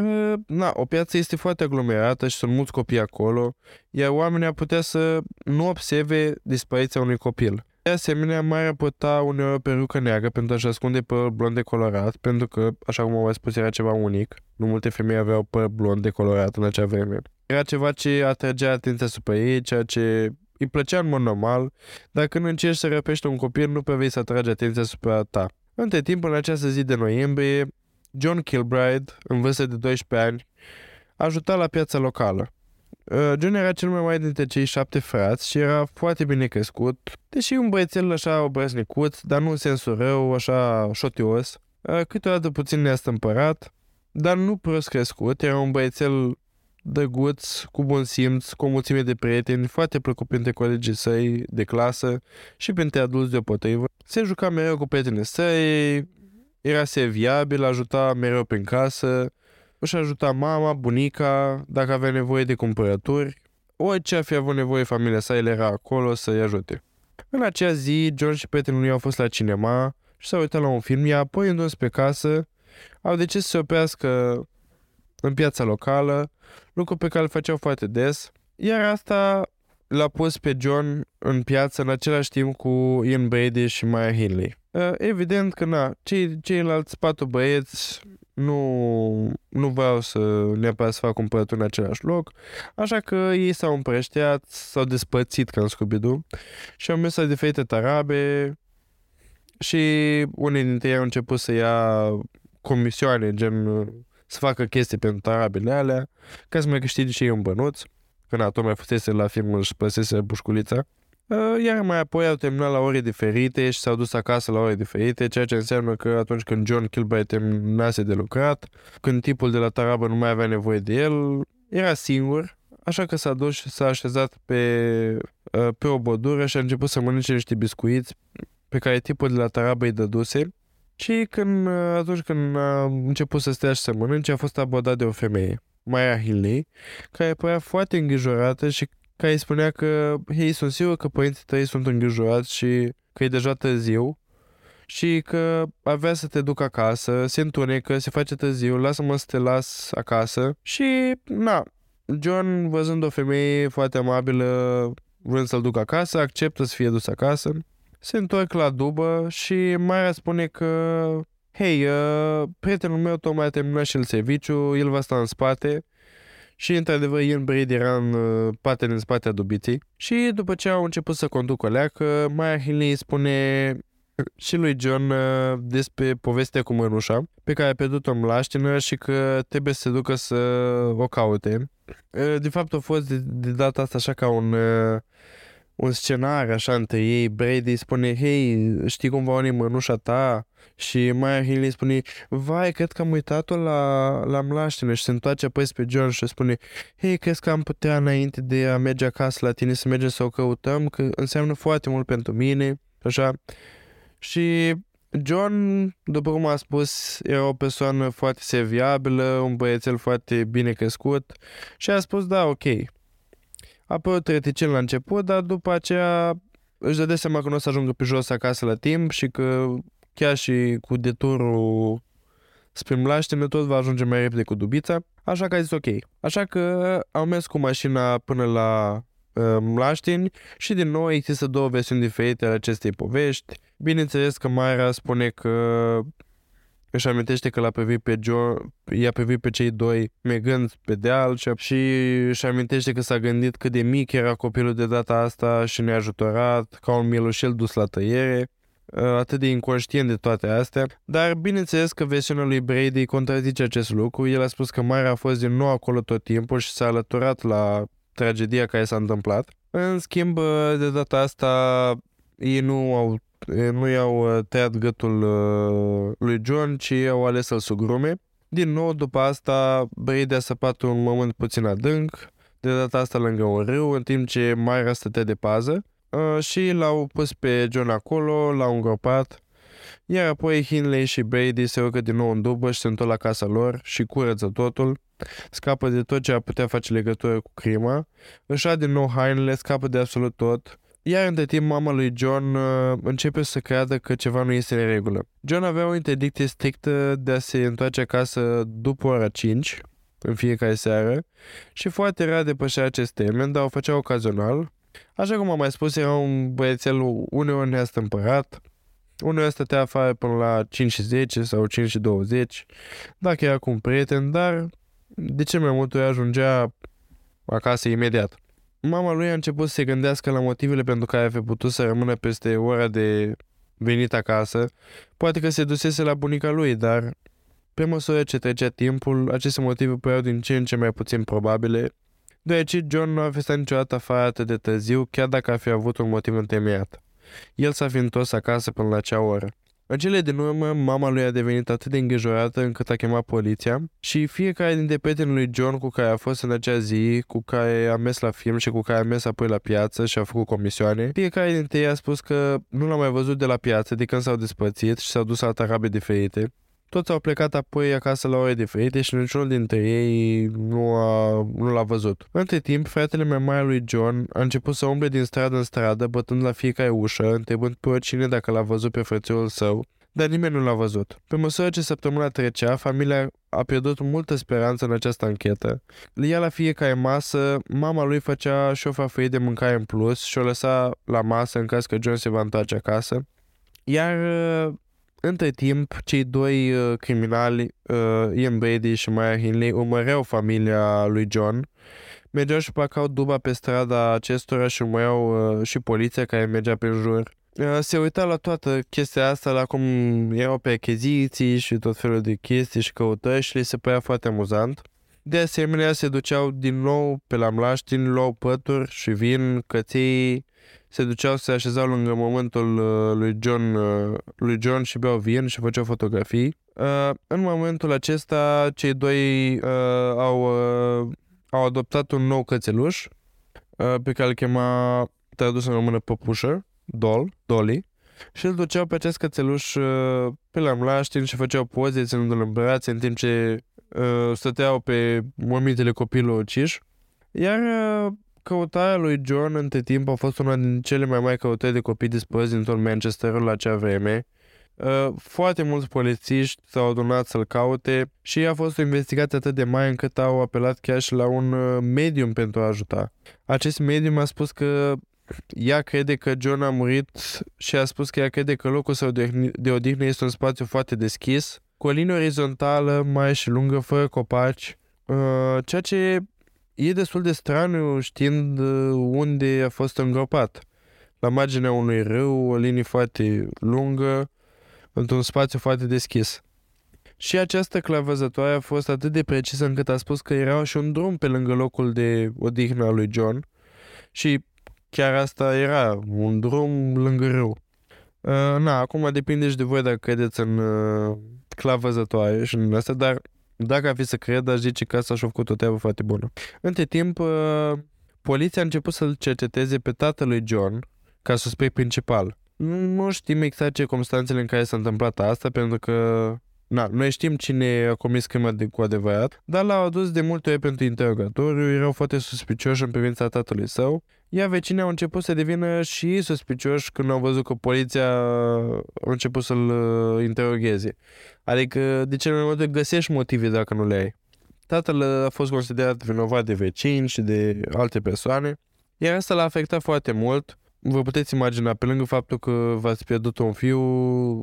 na, o piață este foarte aglomerată și sunt mulți copii acolo, iar oamenii ar putea să nu observe dispariția unui copil. De asemenea, mai purta uneori o perucă neagră pentru a-și ascunde părul blond decolorat, pentru că, așa cum am spus, era ceva unic. Nu multe femei aveau păr blond decolorat în acea vreme. Era ceva ce atragea atenția asupra ei, ceea ce îi plăcea în mod normal, dar când încerci să răpești un copil, nu pe vei să atragi atenția asupra ta. Între timp, în această zi de noiembrie, John Kilbride, în vârstă de 12 ani, ajuta la piața locală. Uh, John era cel mai mare dintre cei șapte frați și era foarte bine crescut, deși un băiețel așa obrăznicut, dar nu în sensul rău, așa șotios, uh, câteodată puțin neastâmpărat, dar nu prost crescut, era un băiețel drăguț, cu bun simț, cu o mulțime de prieteni, foarte plăcut printre colegii săi de clasă și printre adulți deopotrivă. Se juca mereu cu prietenii săi, era serviabil, ajuta mereu prin casă, își ajuta mama, bunica, dacă avea nevoie de cumpărături. Orice a fi avut nevoie familia sa, el era acolo să-i ajute. În acea zi, John și prietenul lui au fost la cinema și s-au uitat la un film, iar apoi întors pe casă, au decis să se oprească în piața locală, lucru pe care îl făceau foarte des, iar asta l-a pus pe John în piață în același timp cu Ian Brady și Maya Hinley. Evident că na, cei, ceilalți patru băieți nu, nu vreau să neapărat să fac cumpărături în același loc, așa că ei s-au împrășteat, s-au despărțit ca în scooby și au mers la diferite tarabe și unii dintre ei au început să ia comisioane, gen să facă chestii pentru tarabele alea, ca să mai câștige și ei un bănuț, când atunci mai fusese la film și păsese bușculița. Uh, iar mai apoi au terminat la ore diferite și s-au dus acasă la ore diferite, ceea ce înseamnă că atunci când John Kilby terminase de lucrat, când tipul de la tarabă nu mai avea nevoie de el, era singur, așa că s-a dus și s-a așezat pe, uh, pe o bădură și a început să mănânce niște biscuiți pe care tipul de la tarabă îi dăduse. Și când, uh, atunci când a început să stea și să mănânce, a fost abordat de o femeie. Maya Hinley, care părea foarte îngrijorată și care îi spunea că, hei, sunt sigur că părinții tăi sunt îngrijorați și că e deja târziu și că avea să te duc acasă, se întunecă, se face târziu, lasă-mă să te las acasă. Și, na, John, văzând o femeie foarte amabilă, vrând să-l duc acasă, acceptă să fie dus acasă, se întorc la dubă și Maya spune că hei, uh, prietenul meu tocmai a terminat și el serviciu, el va sta în spate și într-adevăr Ian Brady era în uh, patele în spatea dubiței și după ce au început să conducă o leacă, Maya Hinley spune și lui John uh, despre povestea cu mănușa pe care a pierdut-o în mlaștină și că trebuie să se ducă să o caute. Uh, de fapt a fost de, de data asta așa ca un uh, un scenariu așa între ei, Brady spune, hei, știi cum va unii mănușa ta? Și Maya Hinley spune, vai, cred că am uitat-o la, la mlaștină și se întoarce apoi spre John și spune, hei, crezi că am putea înainte de a merge acasă la tine să mergem să o căutăm, că înseamnă foarte mult pentru mine, așa. Și John, după cum a spus, era o persoană foarte serviabilă, un băiețel foarte bine crescut și a spus, da, ok, apărut reticent la început, dar după aceea își dădea seama că nu o să ajungă pe jos acasă la timp și că chiar și cu deturul spre Mlaștine tot va ajunge mai repede cu dubița, așa că a zis ok. Așa că au mers cu mașina până la uh, Mlaștini și din nou există două versiuni diferite ale acestei povești. Bineînțeles că Mayra spune că își amintește că l-a privit pe John, i-a privit pe cei doi mergând pe deal și își amintește că s-a gândit cât de mic era copilul de data asta și neajutorat, ca un mielușel dus la tăiere atât de inconștient de toate astea, dar bineînțeles că versiunea lui Brady contrazice acest lucru. El a spus că Mara a fost din nou acolo tot timpul și s-a alăturat la tragedia care s-a întâmplat. În schimb, de data asta, ei nu au nu i-au uh, tăiat gâtul uh, lui John, ci au ales să-l sugrume. Din nou, după asta, Brady a săpat un moment puțin adânc, de data asta lângă un râu, în timp ce Myra stătea de pază uh, și l-au pus pe John acolo, l-au îngropat, iar apoi Hinley și Brady se urcă din nou în dubă și se întorc la casa lor și curăță totul, scapă de tot ce a putea face legătură cu crima, își ia din nou hainele, scapă de absolut tot, iar între timp mama lui John uh, începe să creadă că ceva nu este în regulă. John avea o interdicție strictă de a se întoarce acasă după ora 5 în fiecare seară și foarte rar depășea acest termen, dar o făcea ocazional. Așa cum am mai spus, era un băiețel uneori neastâmpărat, uneori stătea afară până la 5 și 10 sau 5 și 20, dacă era cu un prieten, dar de ce mai multe ori ajungea acasă imediat. Mama lui a început să se gândească la motivele pentru care a fi putut să rămână peste ora de venit acasă. Poate că se dusese la bunica lui, dar pe măsură ce trecea timpul, aceste motive păreau din ce în ce mai puțin probabile, deoarece John nu a stat niciodată afară atât de târziu, chiar dacă a fi avut un motiv întemeiat. El s-a fi întors acasă până la acea oră. În cele din urmă, mama lui a devenit atât de îngrijorată încât a chemat poliția și fiecare dintre prietenii lui John cu care a fost în acea zi, cu care a mers la film și cu care a mers apoi la piață și a făcut comisioane, fiecare dintre ei a spus că nu l-a mai văzut de la piață de când s-au despărțit și s-au dus la tarabe diferite toți au plecat apoi acasă la ore diferite și niciunul dintre ei nu, a, nu l-a văzut. Între timp, fratele mai mare lui John a început să umble din stradă în stradă, bătând la fiecare ușă, întrebând pe oricine dacă l-a văzut pe frățiorul său, dar nimeni nu l-a văzut. Pe măsură ce săptămâna trecea, familia a pierdut multă speranță în această anchetă. Ea la fiecare masă, mama lui făcea și o farfurie de mâncare în plus și o lăsa la masă în caz că John se va întoarce acasă. Iar între timp, cei doi uh, criminali, uh, Ian Brady și Maya Hinley, urmăreau familia lui John, mergeau și pacau duba pe strada acestora și urmăreau uh, și poliția care mergea pe jur. Uh, se uita la toată chestia asta, la cum erau pe achiziții și tot felul de chestii și căutări și le se părea foarte amuzant. De asemenea, se duceau din nou pe la mlaștini, luau pături și vin, căței, se duceau, se așezau lângă momentul uh, lui John, uh, lui John și beau vin și făceau fotografii. Uh, în momentul acesta, cei doi uh, au, uh, au adoptat un nou cățeluș uh, pe care îl chema, tradus în română, păpușă, Dol, Dolly. și îl duceau pe acest cățeluș uh, pe la mlaștin și făceau poze ținându-l în brațe în timp ce uh, stăteau pe momitele copilului uciși. Iar uh, căutarea lui John între timp a fost una din cele mai mari căutări de copii dispăruți din tot Manchesterul la acea vreme. Uh, foarte mulți polițiști s-au adunat să-l caute și a fost o investigație atât de mare încât au apelat chiar și la un uh, medium pentru a ajuta. Acest medium a spus că ea crede că John a murit și a spus că ea crede că locul său de odihnă este un spațiu foarte deschis, cu o linie orizontală mai și lungă, fără copaci, uh, ceea ce e destul de straniu știind uh, unde a fost îngropat. La marginea unui râu, o linie foarte lungă, într-un spațiu foarte deschis. Și această clavăzătoare a fost atât de precisă încât a spus că era și un drum pe lângă locul de odihnă al lui John și chiar asta era, un drum lângă râu. Uh, na, acum depinde și de voi dacă credeți în uh, clavăzătoare și în asta, dar dacă ar fi să cred, aș zice că asta și-a făcut o treabă foarte bună. Între timp, uh, poliția a început să-l cerceteze pe tatălui John ca suspect principal. Nu știm exact ce circunstanțele în care s-a întâmplat asta, pentru că Na, noi știm cine a comis crima de, cu adevărat, dar l-au adus de multe ori pentru interogatoriu, erau foarte suspicioși în privința tatălui său, iar vecinii au început să devină și suspicioși când au văzut că poliția a început să-l uh, interogheze. Adică, de cele mai multe găsești motive dacă nu le ai. Tatăl a fost considerat vinovat de vecini și de alte persoane, iar asta l-a afectat foarte mult. Vă puteți imagina, pe lângă faptul că v-ați pierdut un fiu,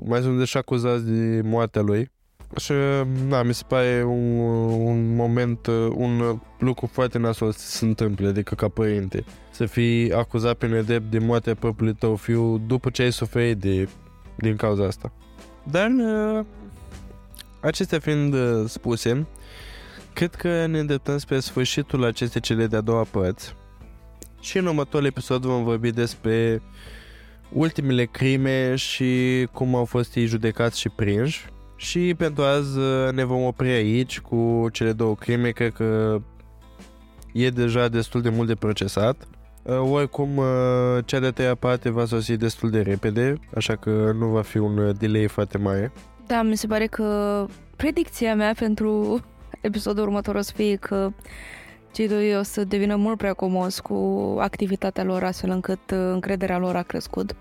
mai sunt deși acuzați de moartea lui. Și, da, mi se pare un, un moment, un lucru foarte nasol să se întâmple, adică ca părinte. Să fii acuzat pe nedrept de moartea propriului tău fiu după ce ai suferit de, din cauza asta. Dar, acestea fiind spuse, cred că ne îndreptăm spre sfârșitul acestei cele de-a doua părți. Și în următorul episod vom vorbi despre ultimele crime și cum au fost ei judecați și prinși. Și pentru azi uh, ne vom opri aici cu cele două crime, cred că e deja destul de mult de procesat. Uh, oricum, uh, cea de treia parte va sosi destul de repede, așa că nu va fi un delay foarte mare. Da, mi se pare că predicția mea pentru episodul următor o să fie că cei doi o să devină mult prea comozi cu activitatea lor astfel încât încrederea lor a crescut.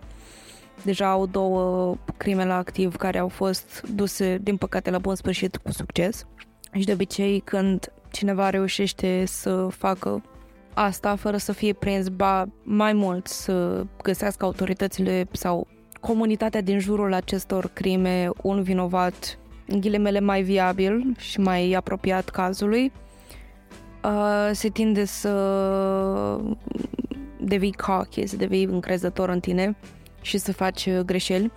Deja au două crime la activ care au fost duse, din păcate, la bun sfârșit cu succes. Și de obicei, când cineva reușește să facă asta fără să fie prins, ba mai mult să găsească autoritățile sau comunitatea din jurul acestor crime un vinovat în ghilimele mai viabil și mai apropiat cazului, uh, se tinde să devii cocky, să devii încrezător în tine și să faci uh, greșeli.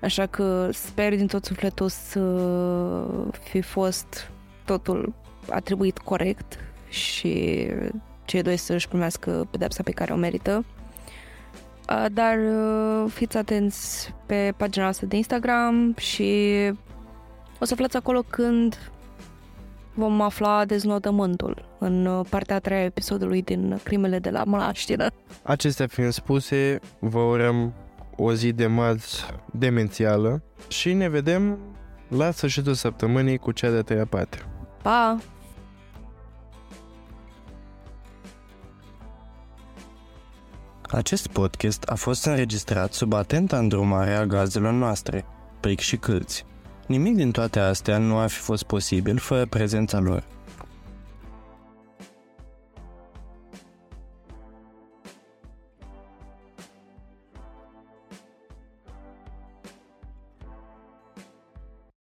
Așa că sper din tot sufletul să fi fost totul atribuit corect și cei doi să-și primească pedepsa pe care o merită. Uh, dar uh, fiți atenți pe pagina noastră de Instagram și o să aflați acolo când vom afla deznodământul în partea a treia episodului din Crimele de la Mlaștină. Acestea fiind spuse, vă urăm o zi de marți demențială și ne vedem la sfârșitul săptămânii cu cea de treia parte. Pa! Acest podcast a fost înregistrat sub atenta îndrumare a gazelor noastre, Pric și Câlți. Nimic din toate astea nu ar fi fost posibil fără prezența lor.